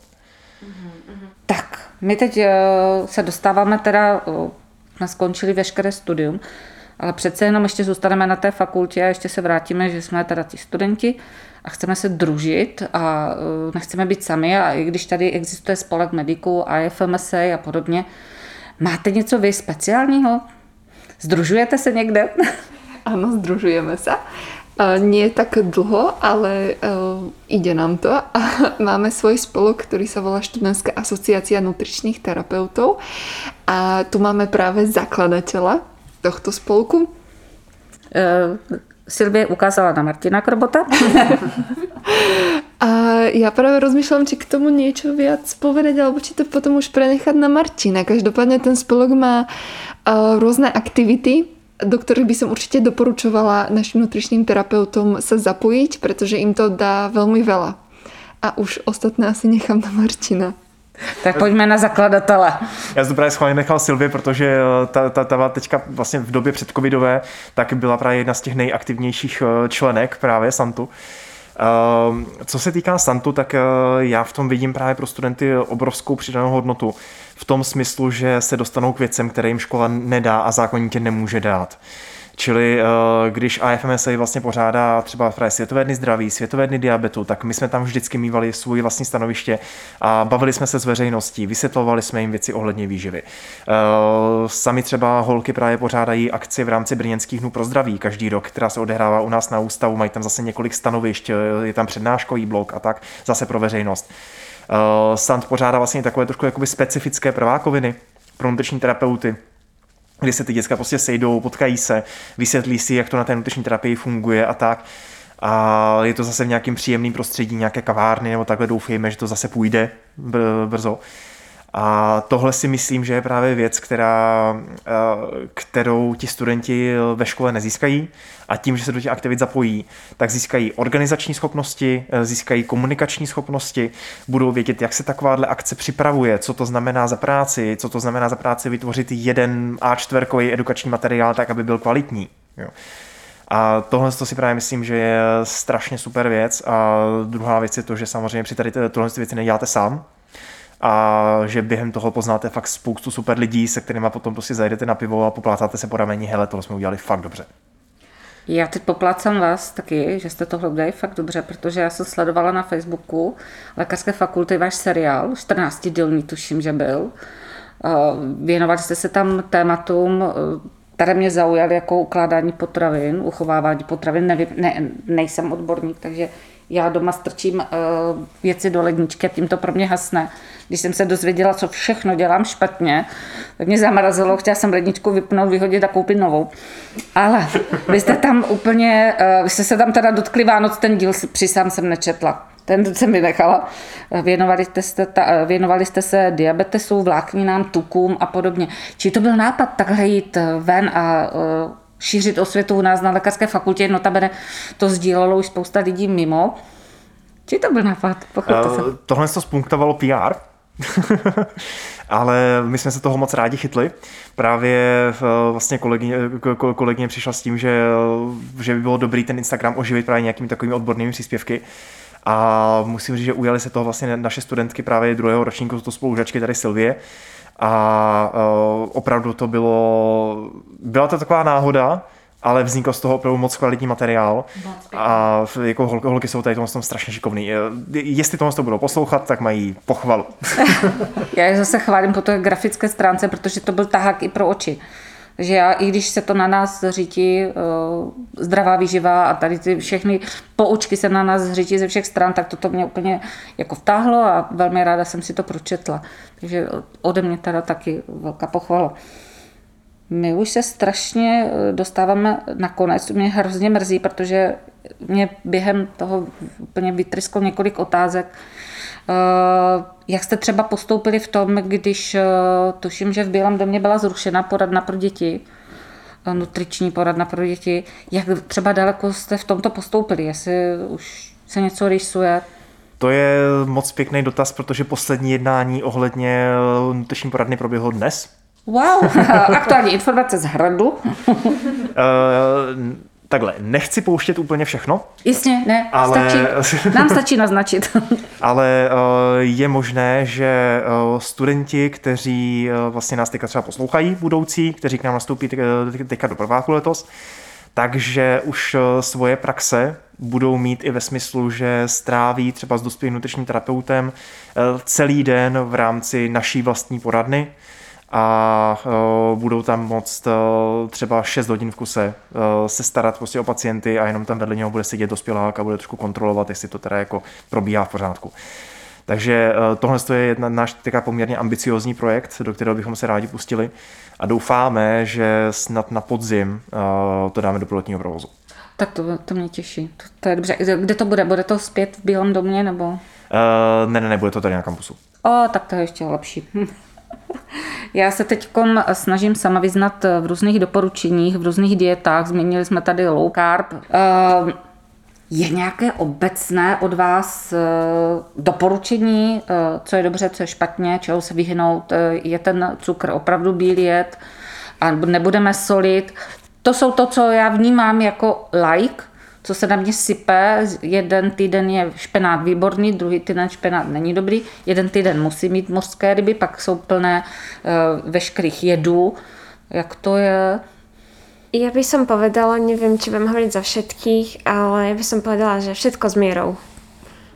Tak, my teď se dostáváme teda, jsme skončili veškeré studium, ale přece jenom ještě zůstaneme na té fakultě a ještě se vrátíme, že jsme teda ti studenti a chceme se družit a e, nechceme být sami a i když tady existuje spolek mediků, IFMSA a podobně, máte něco vy speciálního? Združujete se někde? Ano, združujeme se. Nie tak dlho, ale uh, ide nám to a máme svoj spolok, ktorý sa volá Študentská asociácia nutričných terapeutov a tu máme práve zakladateľa tohto spolku? Uh, Silvie ukázala na Martina Krobota. A ja práve rozmýšľam, či k tomu niečo viac povedať, alebo či to potom už prenechať na Martina. Každopádne ten spolok má uh, rôzne aktivity, do ktorých by som určite doporučovala našim nutričným terapeutom sa zapojiť, pretože im to dá veľmi veľa. A už ostatné asi nechám na Martina. Tak pojďme na zakladatele. Já jsem právě schválně nechal Silvě, protože eh, ta, ta, ta teďka vlastně v době předcovidové tak byla právě jedna z těch nejaktivnějších eh, členek právě Santu. Ehm, co se týká Santu, tak eh, já v tom vidím právě pro studenty obrovskou přidanou hodnotu. V tom smyslu, že se dostanou k věcem, které jim škola nedá a zákonitě nemůže dát. Čili eh, když AFMSA vlastně pořádá třeba právě Světové dny zdraví, Světové dny diabetu, tak my jsme tam vždycky mývali svůj vlastní stanoviště a bavili jsme se s veřejností, vysvětlovali jsme jim věci ohledně výživy. Eh, sami třeba holky právě pořádají akci v rámci Brněnských dnů pro zdraví každý rok, která se odehrává u nás na ústavu, mají tam zase několik stanovišť, eh, je tam přednáškový blok a tak, zase pro veřejnost. Sant pořádá vlastně takové trošku jakoby specifické prvákoviny pro nutriční terapeuty, kdy se ty děcka prostě sejdou, potkají se, vysvětlí si, jak to na té nutriční terapii funguje a tak. A je to zase v nějakým příjemným prostředí, nějaké kavárny nebo takhle doufejme, že to zase půjde brzo. A tohle si myslím, že je právě věc, která, eh, kterou ti studenti ve škole nezískají a tím, že se do těch aktivit zapojí, tak získají organizační schopnosti, eh, získají komunikační schopnosti, budou vědět, jak se takováhle akce připravuje, co to znamená za práci, co to znamená za práci vytvořit jeden A4 edukační materiál tak, aby byl kvalitní. Jo. A tohle to si právě myslím, že je strašně super věc. A druhá věc je to, že samozřejmě při tady tohle věci neděláte sám, a že během toho poznáte fakt spoustu super lidí, se kterými potom prostě zajdete na pivo a poplácáte se po rameni, hele, tohle jsme udělali fakt dobře. Já teď poplácám vás taky, že jste tohle udělali fakt dobře, protože já jsem sledovala na Facebooku lékařské fakulty váš seriál, 14 dílní tuším, že byl. Věnovali jste se tam tématům, které mě zaujaly jako ukládání potravin, uchovávání potravin. Nevím, ne, nejsem odborník, takže já doma strčím uh, věci do ledničky a tím to pro mě hasne. Když jsem se dozvěděla, co všechno dělám špatně, tak mě zamrazilo, chtěla jsem ledničku vypnout, vyhodit a koupit novou. Ale vy jste tam úplně, uh, vy jste se tam teda dotkli Vánoc, ten díl přisám jsem nečetla. Ten jsem vynechala. Věnovali jste, ta, věnovali jste se diabetesu, vlákninám, tukům a podobně. Či to byl nápad takhle jít ven a šířit osvětu u nás na lékařské fakultě, notabene to sdílelo už spousta lidí mimo. Či to byl nápad? Uh, tohle to spunktovalo PR, ale my jsme se toho moc rádi chytli. Právě uh, vlastně kolegyně, kolegyně přišla s tím, že, že by bylo dobrý ten Instagram oživit právě nějakými takovými odbornými příspěvky. A musím říct, že ujali se toho vlastně naše studentky právě druhého ročníku, to spolužačky tady Silvie a uh, opravdu to bylo, byla to taková náhoda, ale vznikl z toho opravdu moc kvalitní materiál a jako hol, holky jsou tady tom strašně šikovný. Jestli tohle to budou poslouchat, tak mají pochvalu. Já je zase chválím po té grafické stránce, protože to byl tahák i pro oči že já, i když se to na nás řídí uh, zdravá výživa a tady ty všechny poučky se na nás řídí ze všech stran, tak toto mě úplně jako vtáhlo a velmi ráda jsem si to pročetla. Takže ode mě teda taky velká pochvala. My už se strašně eh, dostáváme na konec, mě hrozně mrzí, protože mě během toho úplně vytrysklo několik otázek, Eh, jak jste třeba postoupili v tom, když eh, tuším, že v Bílém domě byla zrušena poradna pro děti, eh, nutriční poradna pro děti, jak třeba daleko jste v tomto postoupili, jestli už se něco rýsuje? To je moc pěkný dotaz, protože poslední jednání ohledně nutriční poradny proběhlo dnes. Wow, aktuální informace z hradu. Takhle, nechci pouštět úplně všechno. Jasně, ne, ale... stačí, nám stačí naznačit. ale uh, je možné, že uh, studenti, kteří uh, vlastně nás teďka třeba poslouchají, budoucí, kteří k nám nastoupí teďka do prváku letos, takže už svoje praxe budou mít i ve smyslu, že stráví třeba s dospělým nutričním terapeutem celý den v rámci naší vlastní poradny, a uh, budou tam moct uh, třeba 6 hodin v kuse uh, se starat prostě o pacienty a jenom tam vedle něho bude sedět dospělák a bude trošku kontrolovat, jestli to teda jako probíhá v pořádku. Takže tohle je jedna, náš taková poměrně ambiciozní projekt, do kterého bychom se rádi pustili a doufáme, že snad na podzim to dáme do pilotního provozu. Tak to, to mě těší. To, to je dobře. Kde to bude? Bude to zpět v Bílém domě nebo? Uh, ne, ne, ne, bude to tady na kampusu. O, tak to je ještě lepší. Já se teď snažím sama vyznat v různých doporučeních, v různých dietách. Změnili jsme tady low carb. Ehm, je nějaké obecné od vás eh, doporučení, eh, co je dobře, co je špatně, čeho se vyhnout? Eh, je ten cukr opravdu bílý jet? A nebudeme solit? To jsou to, co já vnímám jako like, co se na mě sype. Jeden týden je špenát výborný, druhý týden špenát není dobrý. Jeden týden musí mít mořské ryby, pak jsou plné uh, veškerých jedů. Jak to je? Ja by som povedala, neviem, či budem hovoriť za všetkých, ale ja by som povedala, že všetko s mierou.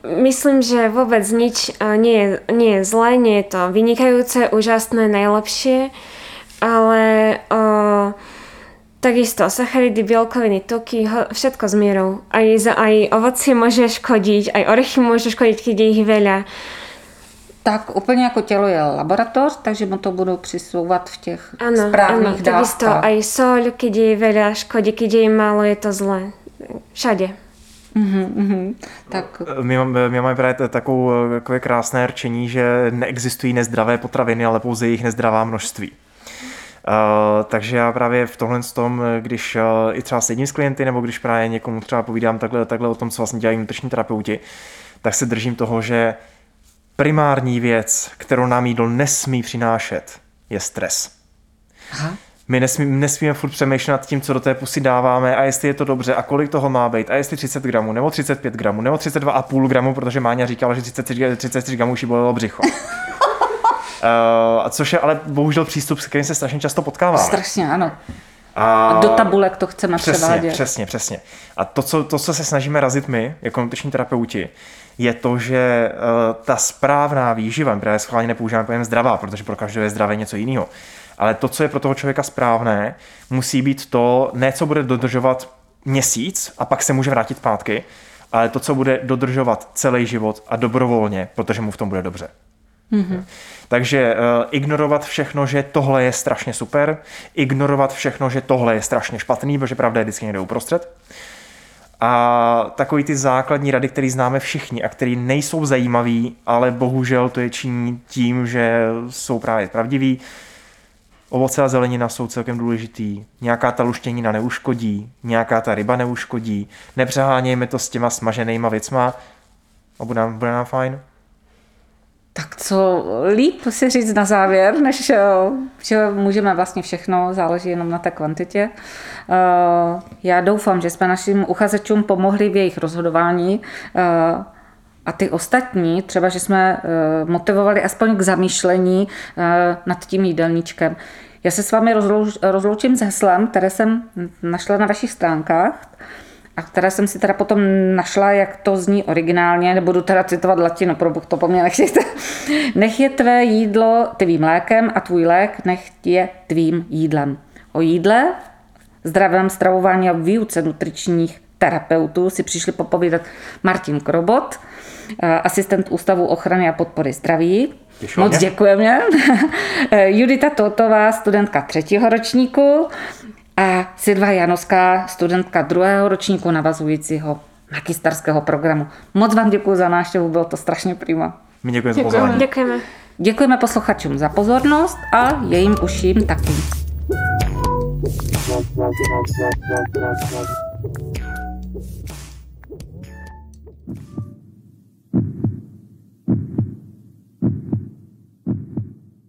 Myslím, že vôbec nič eh, nie je, nie je zlé, nie je to vynikajúce, úžasné, najlepšie, ale o, takisto sacharidy, bielkoviny, tuky, všetko s mierou. Aj, za, aj ovocie môže škodiť, aj orechy môžu škodiť, keď je ich veľa. Tak úplně jako tělo je laboratoř, takže mu to budou přisouvat v těch Áno, správných takisto dávkách. aj sol, keď je veľa škodí, keď je málo, je to zlé. Všade. Mhm, mhm. Tak My máme, my máme právě takovou, takové krásné rčení, že neexistují nezdravé potraviny, ale pouze jejich nezdravá množství. Uh, takže já právě v tomhle tom, když uh, i třeba sedím s klienty, nebo když právě někomu třeba povídám takhle, takhle o tom, co vlastně dělají nutriční terapeuti, tak se držím toho, že primární věc, kterou nám jídlo nesmí přinášet, je stres. Aha. My nesmí, nesmíme furt přemýšlet nad tím, co do té pusy dáváme a jestli je to dobře a kolik toho má být a jestli 30 gramů, nebo 35 gramů, nebo 32,5 gramů, protože Máňa říkala, že 33, 33 gramů už jí bolelo břicho. Uh, a což je ale bohužel přístup, s kterým se strašně často potkáváme. strašně, ano. A Do tabulek to chceme přesně, převádět. přesně, přesně. A to co, to, co se snažíme razit my, jako nutriční terapeuti, je to, že uh, ta správná výživa, my právě schválně nepoužíváme pojem zdravá, protože pro každého je zdravé něco jiného, ale to, co je pro toho člověka správné, musí být to, ne co bude dodržovat měsíc a pak se může vrátit zpátky, ale to, co bude dodržovat celý život a dobrovolně, protože mu v tom bude dobře. Mm-hmm. Takže uh, ignorovat všechno, že tohle je strašně super, ignorovat všechno, že tohle je strašně špatný, protože pravda je vždycky někde uprostřed. A takový ty základní rady, které známe všichni a které nejsou zajímavý, ale bohužel to je činí tím, že jsou právě pravdivý. Ovoce a zelenina jsou celkem důležitý. Nějaká ta luštěnina neuškodí, nějaká ta ryba neuškodí. Nepřehánějme to s těma smaženýma věcma a bude nám, bude nám fajn. Tak co líp si říct na závěr, než eh, že můžeme vlastně všechno, záleží jenom na té kvantitě. Eh, Já doufám, že jsme našim uchazečům pomohli v jejich rozhodování eh, a ty ostatní, třeba, že jsme motivovali aspoň k zamýšlení nad tím jídelníčkem. Já se s vámi rozlouč, rozloučím s heslem, které jsem našla na vašich stránkách a které jsem si teda potom našla, jak to zní originálně, nebudu teda citovat latinu, pro Bůh to po mně nechtějte. Nech je tvé jídlo tvým lékem a tvůj lék nech je tvým jídlem. O jídle, zdravém stravování a výuce nutričních terapeutů si přišli popovídat Martin Krobot, eh, asistent Ústavu ochrany a podpory zdraví. Těšilo Moc mě. děkujeme. Judita Totová, studentka třetího ročníku a Silva Janoská, studentka druhého ročníku navazujícího magisterského programu. Moc vám děkuji za návštěvu, bylo to strašně prima. My děkujeme za Děkujeme. pozvání. Ďakujeme. Děkujeme posluchačům za pozornost a jejím uším taky. Thank you.